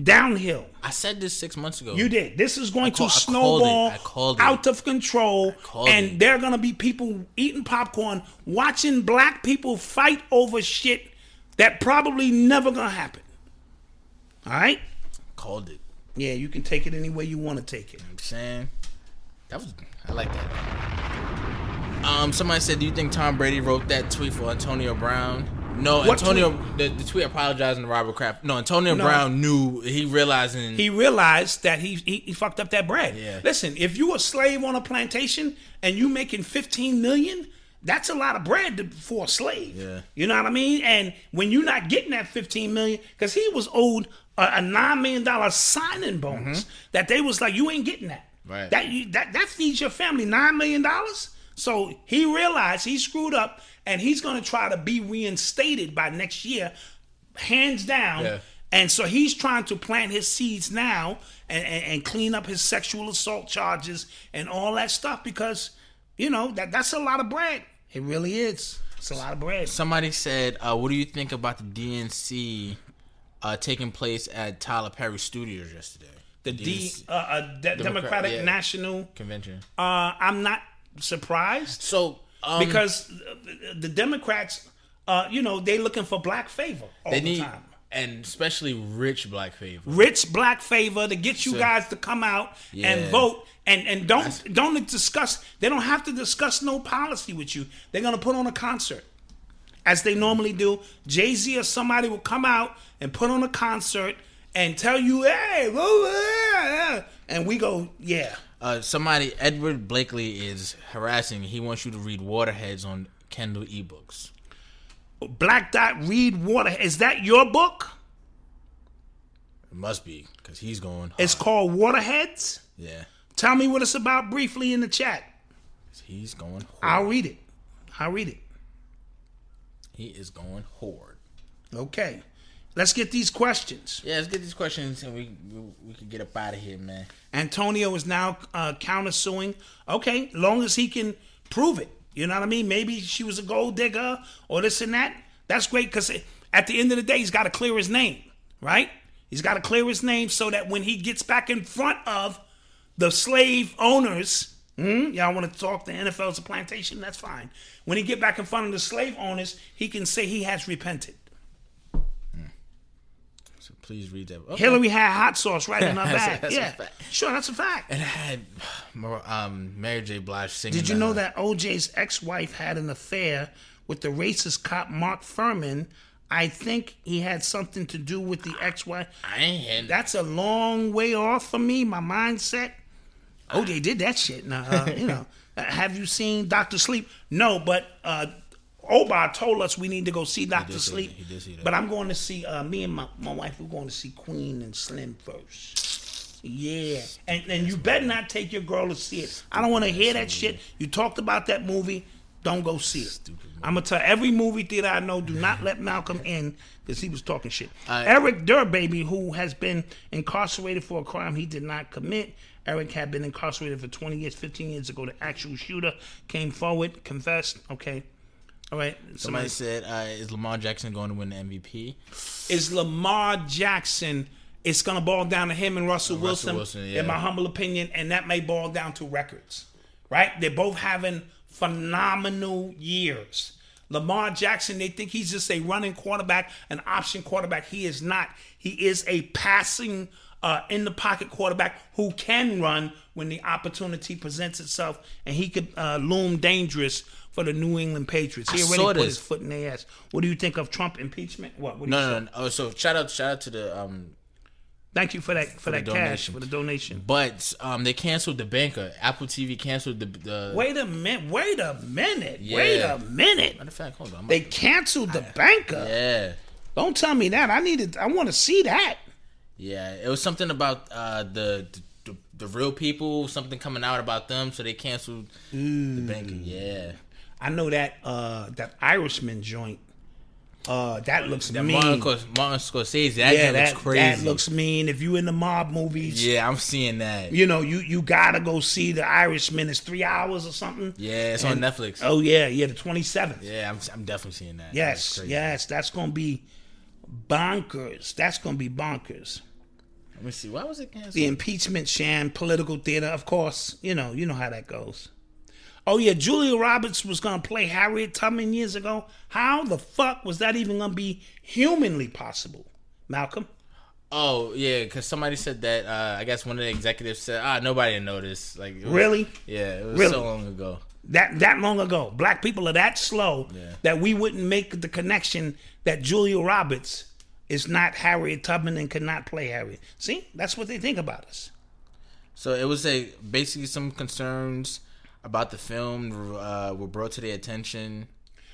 downhill. I said this six months ago. You did. This is going call- to I called it. snowball I called it. out of control. And it. there are going to be people eating popcorn, watching black people fight over shit that probably never going to happen. All right? called it. Yeah, you can take it any way you want to take it. I'm saying that was I like that. Um, somebody said, "Do you think Tom Brady wrote that tweet for Antonio Brown?" No, What Antonio. The, the tweet apologizing to Robert Kraft. No, Antonio No. Brown knew he realizing he realized that he, he he fucked up that bread. Yeah. Listen, if you a slave on a plantation and you making 15 million, that's a lot of bread to, for a slave. Yeah. You know what I mean? And when you're not getting that 15 million, because he was owed a, a nine million dollar signing bonus that they was like, you ain't getting that. Mm-hmm. Right. That you that that feeds your family nine million dollars. So he realized he screwed up, and he's going to try to be reinstated by next year, hands down. Yeah. And so he's trying to plant his seeds now and, and, and clean up his sexual assault charges and all that stuff because, you know, that that's a lot of bread. It really is. It's a lot of bread. Somebody said, uh, "What do you think about the DNC uh, taking place at Tyler Perry Studios yesterday?" The D, DNC uh, uh, De- Democratic yeah. National. convention. Uh, I'm not surprised So um, because the, Democrats, uh, you know, they looking for black favor all they the need, time. and especially rich black favor. rich black favor to get you So- guys to come out Yeah. and vote and and don't don't discuss they don't have to discuss no policy with you they're gonna put on a concert as they normally do jay-z or somebody will come out and put on a concert and tell you hey whoa, yeah," and we go yeah Uh, somebody, Edward Blakely, is harassing. He wants you to read Waterheads on Kindle ebooks. black dot read water is that your book It must be because he's going. it's called waterheads yeah, tell me what it's about briefly in the chat he's going. Hard. i'll read it i'll read it He is going hard. Okay. Let's get these questions. Yeah, let's get these questions and we we, we can get up out of here, man. Antonio is now uh, countersuing. Okay, long as he can prove it. You know what I mean? Maybe she was a gold digger or this and that. That's great because at the end of the day, he's got to clear his name, right? He's got to clear his name so that when he gets back in front of the slave owners, hmm, y'all want to talk the NFL's a plantation? That's fine. When he get back in front of the slave owners, he can say he has repented. Please read that. Okay. Hillary had hot sauce right in her bag. that's yeah, sure, that's a fact. And it had um, Mary J. Blige singing. Did you know that OJ's ex-wife had an affair with the racist cop Mark Fuhrman? I think he had something to do with the ex-wife. I ain't had That's a long way off for me. My mindset. OJ did that shit. Now, uh, you know, Uh, have you seen Doctor Sleep? No, but uh, Obar told us we need to go see Doctor Sleep. He did say that. But I'm going to see. Uh, me and my, my wife. We're going to see Queen and Slim first. Yeah, and and you better not take your girl to see it. I don't want to hear that shit. You talked about that movie. Don't go see it. I'm gonna tell every movie theater I know. Do not let Malcolm in because he was talking shit. I- Eric Durbaby, who has been incarcerated for a crime he did not commit. Eric had been incarcerated for 20 years. 15 years ago, the actual shooter came forward, confessed. Okay, all right. Somebody Somebody said, uh, "Is Lamar Jackson going to win the MVP?" is Lamar Jackson. It's gonna boil down to him and Russell, Wilson, Wilson, yeah. in my humble opinion, and that may boil down to records. Right? They're both having phenomenal years. Lamar Jackson, they think he's just a running quarterback, an option quarterback. He is not. He is a passing, uh, in the pocket quarterback who can run when the opportunity presents itself, and he could uh, loom dangerous for the New England Patriots. He I already put his foot in their ass. What do you think of Trump impeachment? What? what do you No, no, no. Oh, so shout out, shout out to the um, Thank you for that for, the that cash donation. for the donation. but um, they canceled the banker. Apple TV canceled the the. Wait a minute! Wait a minute! Wait a minute! Matter of fact, hold on. They canceled the banker. yeah, Don't tell me that. I needed. I want to see that. yeah. It was something about uh the. the the real people, something coming out about them, so they canceled the banker. Yeah, I know that uh that Irishman joint. Uh, that looks that mean. Martin, Martin Scorsese, that yeah, that looks crazy. that looks mean. If you in the mob movies, yeah, I'm seeing that. you know you you gotta go see the Irishman. It's three hours or something. Yeah, it's on Netflix. Oh yeah, yeah, the twenty seventh. Yeah, I'm, I'm definitely seeing that. That Yes, crazy. yes, that's gonna be bonkers. That's gonna be bonkers. Let me see. Why was it canceled? the impeachment sham political theater of course you know you know how that goes oh yeah julia roberts was gonna play harriet tubman years ago how the fuck was that even gonna be humanly possible malcolm Oh yeah, because somebody said that. Uh, I guess one of the executives said, "Ah, nobody noticed." Like, was- Really? Yeah, it was Really? so long ago. that that long ago black people are that slow Yeah. that we wouldn't make the connection that julia roberts is not harriet tubman and could not play harriet see that's what they think about us So it was a basically some concerns about the film uh, were brought to their attention,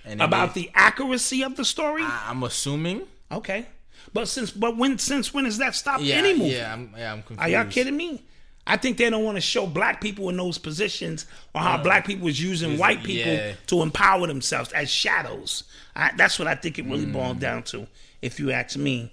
and about made- the accuracy of the story I, I'm assuming. okay but since but when since when has that stopped Yeah, any movie yeah, I'm, yeah, I'm confused. Are y'all kidding me? I think they don't want to show black people in those positions or how black people is using white people yeah. to empower themselves as shadows. I, that's what I think it really Mm. boiled down to. If you ask me,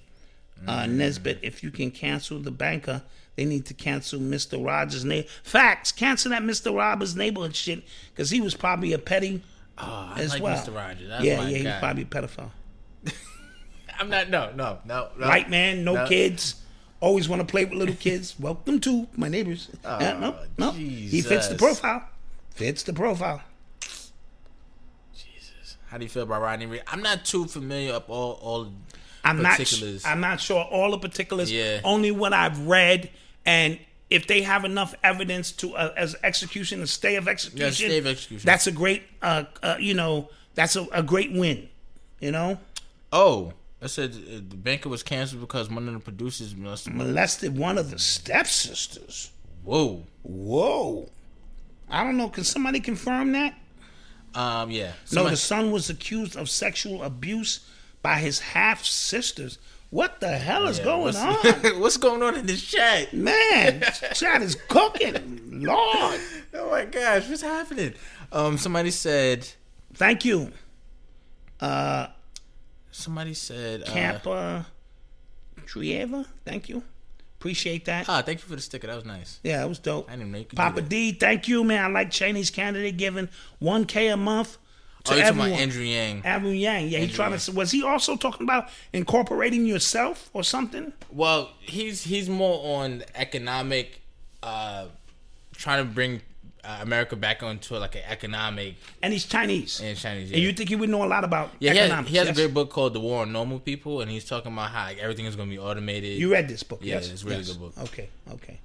uh, Mm. Nesbitt, if you can cancel the banker, they need to cancel Mr. Rogers' name. Facts, cancel that Mr. Rogers' neighborhood shit because he was probably a petty Oh, I as like well. Mr. Rogers. That's yeah, yeah, guy. he's probably a pedophile. I'm not. No, no, no. no. White man, no, No. kids. Always want to play with little kids. Welcome to my neighbors. Uh, no, no. He fits the profile. Fits the profile. Jesus, how do you feel about Rodney Reed? I'm not too familiar with all all I'm not. particulars. I'm not sure all the particulars. Yeah. Only what I've read, and if they have enough evidence to uh, as execution, a stay of execution. yeah, stay of execution. That's a great. Uh, uh, you know, that's a, a great win. You know, oh, I said uh, the banker was canceled because one of the producers must. molested one of the stepsisters. Whoa. Whoa. I don't know. Can somebody confirm that? Um. Yeah. No, the son was accused of sexual abuse by his half sisters. What the hell is yeah, going what's, on? what's going on in this chat? Man, chat is cooking. Lord. Oh my gosh, what's happening? Um. Somebody said. Thank you. Uh, Somebody said. Uh, Camp uh, Trieva. Thank you. Appreciate that. Ah, thank you for the sticker. That was nice. Yeah, it was dope. I didn't make know you could do Papa. D, thank you, man. I like Chinese candidate giving 1K a month to Oh, everyone. about Andrew Yang? Andrew Yang. Yeah, he Andrew trying Yang. to. Was he also talking about incorporating yourself or something? Well, he's he's more on economic, uh, trying to bring uh, America back onto like an economic And he's Chinese. and Chinese. And you think he would know a lot about Yeah, he has, he has yes? a great book called The War on Normal People, and he's talking about how like, everything is going to be automated. You read this book? Yeah, yes. it's a really yes. good book. Okay, okay.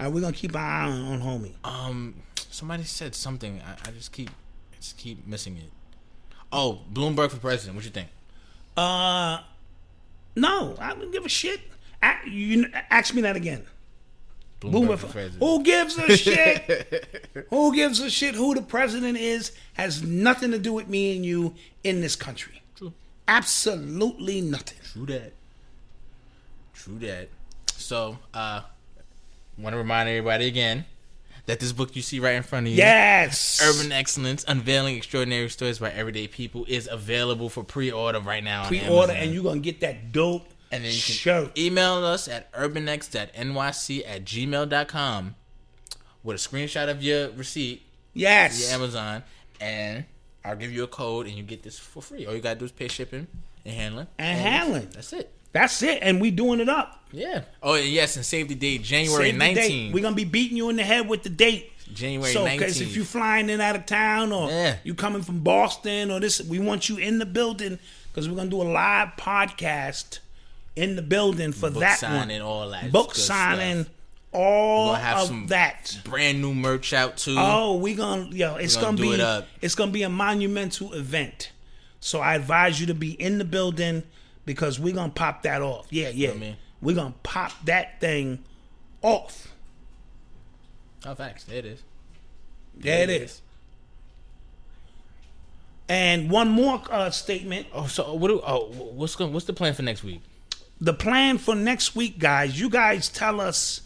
All right, we're gonna keep an eye on, on homie. Um, somebody said something. I, I just keep, just keep missing it. Oh, Bloomberg for president. What you think? Uh, no, I don't give a shit. A- you ask me that again. Bloomberg. for president. Who gives a shit? who gives a shit who the president is has nothing to do with me and you in this country. True. Absolutely nothing. True that. True that. So, uh, want to remind everybody again that this book you see right in front of you, Yes. Urban Excellence: Unveiling Extraordinary Stories by Everyday People, is available for pre-order right now. pre-order and you're gonna get that dope And then you can shirt. email us at urbanx.nyc at gmail.com with a screenshot of your receipt, Yes. your Amazon, and I'll give you a code and you get this for free. All you gotta do is pay shipping and handling. And handling. That's it. That's it. And we doing it up. Yeah. Oh, yes, and save the date January Save the date. 19th. We're gonna be beating you in the head with the date. January so, 19th. if you flying in out of town or Yeah. you coming from Boston or this, we want you in the building because we're gonna do a live podcast in the building for Book that signing, one. all that Book signing, stuff. all of that. brand new merch out too. Oh, we gonna yo, it's gonna gonna, do be it it's gonna be a monumental event. So I advise you to be in the building because we're gonna pop that off. Yeah, yeah. I mean? We're gonna pop that thing off. Oh, thanks. There it is. There it is. And one more uh, statement. Oh, so what? Do, oh, what's going? What's the plan for next week? The plan for next week, guys. You guys tell us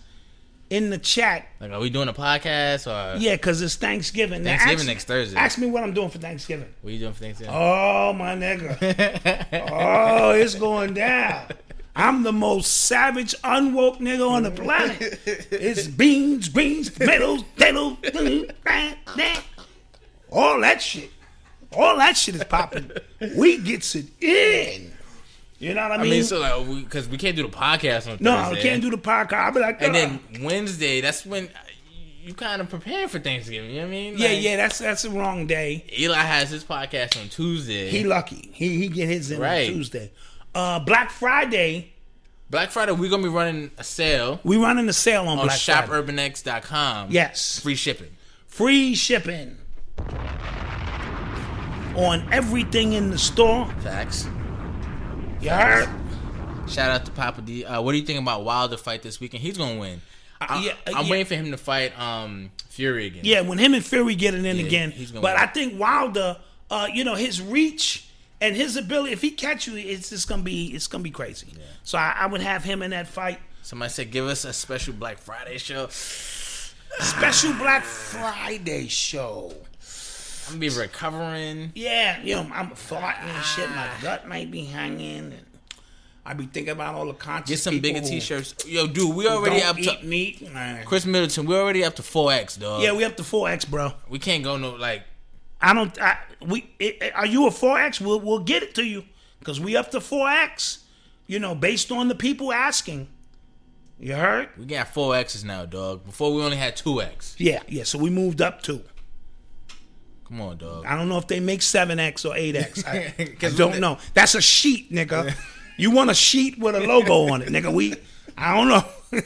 in the chat. Like, are we doing a podcast or Yeah, because it's Thanksgiving. Thanksgiving ask- next Thursday. Ask me what I'm doing for Thanksgiving. what are you doing for Thanksgiving? Oh, my nigga. oh, it's going down. I'm the most savage, unwoke nigga on the planet. It's beans, greens, tomatoes, potatoes, all that shit. All that shit is popping. We gets it in. You know what I mean? I mean? so like, because we, can't do the podcast on Tuesday. no, Thursday. I can't do the podcast. I'll be like, And then Wednesday, that's when you kind of prepare for Thanksgiving. You know what I mean? yeah, Like, yeah, that's that's the wrong day. Eli has his podcast on Tuesday. He lucky. He he get his in Right. on Tuesday. Uh, Black Friday, Black Friday, we're gonna be running a sale we running a sale on on Black shopurbanx.com. Yes. free shipping. free shipping on everything in the store. Facts. Heard? Shout out to Papa D. Uh, what do you think about Wilder fight this weekend? He's gonna win. I, yeah, I'm yeah. waiting for him to fight um Fury again. Yeah, when him and Fury get it in Yeah, again. But win. I think Wilder, uh, you know, his reach and his ability, if he catch you, it's just gonna be it's gonna be crazy. So I, I would have him in that fight. Somebody said give us a special Black Friday show. Special Black Friday show. I'm gonna be recovering. Yeah, you know, I'm farting and shit. My ah. gut might be hanging. And I be thinking about all the conscious Get some bigger t-shirts. Yo, dude, we already up to meat. Nah. Chris Middleton. We're already up to four X, dog. Yeah, we up to four X, bro. we can't go no like. I don't. I, we it, are you a four X? We'll we'll get it to you because we up to four X. You know, based on the people asking. You heard? We got four X's now, dog. Before we only had two X. Yeah, yeah. So we moved up to. Come on, dog. I don't know if they make seven X or eight X. I, I don't know. That's a sheet, nigga. you want a sheet with a logo on it, nigga? We. I don't know.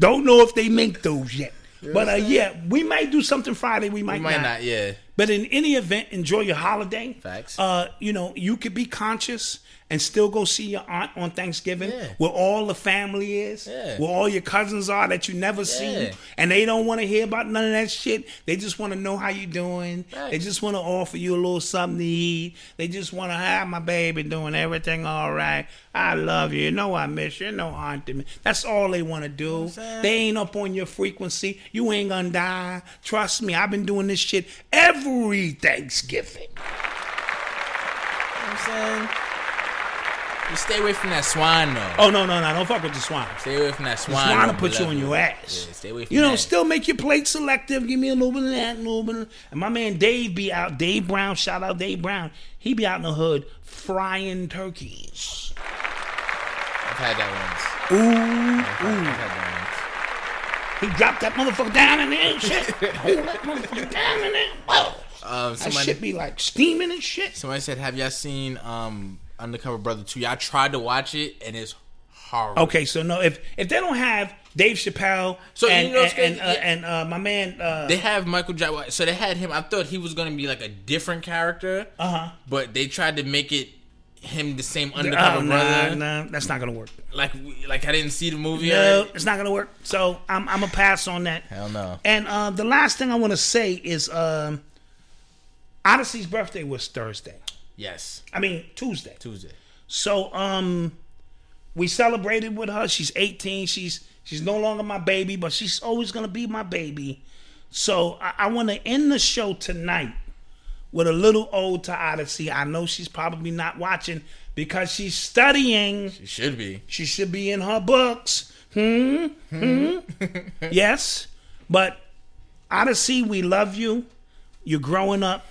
don't know if they make those yet. But uh, yeah, we might do something Friday. We might, We might not, yeah. But in any event, enjoy your holiday. Facts. Uh, you know, you could be conscious and still go see your aunt on Thanksgiving, Yeah. where all the family is, Yeah. where all your cousins are that you never see, Yeah. and they don't want to hear about none of that shit. They just want to know how you doing. They just want to offer you a little something to eat. They just want to ah, have my baby doing everything all right. I love you. You know I miss you. You know auntie. me. That's all they want to do. They ain't up on your frequency. You ain't gonna die. Trust me. I've been doing this shit every Thanksgiving. You know what I'm saying? You stay away from that swine though. Oh no, no, no! Don't fuck with the swine. Stay away from that The swine. swine will put you on your ass. Yeah, stay away from You know, that. still make your plate selective. Give me a little bit of that, a little bit. Of, and my man Dave be out. Dave Brown, shout out Dave Brown. He be out in the hood frying turkeys. I've had that once. Ooh, I've ooh. had that once. He dropped that motherfucker down in there and shit. Hold that motherfucker down in there. Whoa. Um, That somebody, shit be like steaming and shit. somebody said, "Have y'all seen um, Undercover Brother 2? Y'all tried to watch it and it's horrible. Okay, so no, if if they don't have Dave Chappelle So, you and know and, and, crazy? uh, and uh, my man, uh, They have Michael Jai So they had him. I thought he was gonna be like a different character. Uh Uh-huh. But they tried to make it him the same undercover oh, brother. nah, nah, that's not gonna work. Like, like I didn't see the movie. No, yet. it's not gonna work. So I'm I'm a pass on that. Hell no. And uh, the last thing I want to say is um, Odyssey's birthday was Thursday. Yes, I mean Tuesday. Tuesday. So um, we celebrated with her. She's 18. She's she's no longer my baby, but she's always gonna be my baby. So I, I want to end the show tonight with a little ode to Odyssey. I know she's probably not watching because she's studying. She should be. She should be in her books. Hmm. Hmm. yes, but Odyssey, we love you. You're growing up,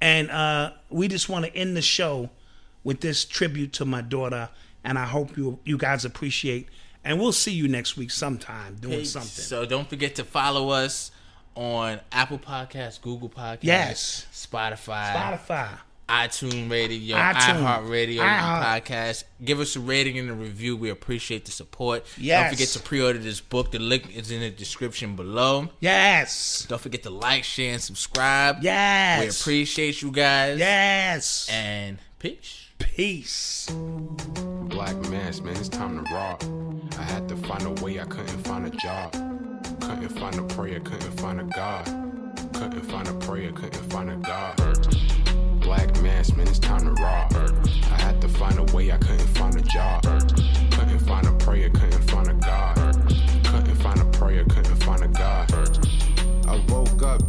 and uh, we just want to end the show with this tribute to my daughter. And I hope you you guys appreciate. And we'll see you next week sometime doing something. So don't forget to follow us on Apple Podcasts, Google Podcasts, Yes. Spotify, Spotify. iTunes Radio, iTunes, iHeartRadio iHeart. podcast. Give us a rating and a review. We appreciate the support. Yes. Don't forget to pre-order this book. The link is in the description below. Yes. Don't forget to like, share, and subscribe. Yes. We appreciate you guys. Yes. And peace. Peace. Black mass, man, it's time to rock. I had to find a way, I couldn't find a job. Couldn't find a prayer, couldn't find a God. Couldn't find a prayer, couldn't find a God. Black mass, man, it's time to rock. I had to find a way, I couldn't find a job. Couldn't find a prayer, couldn't find a God. Couldn't find a prayer, couldn't find a God. I woke up,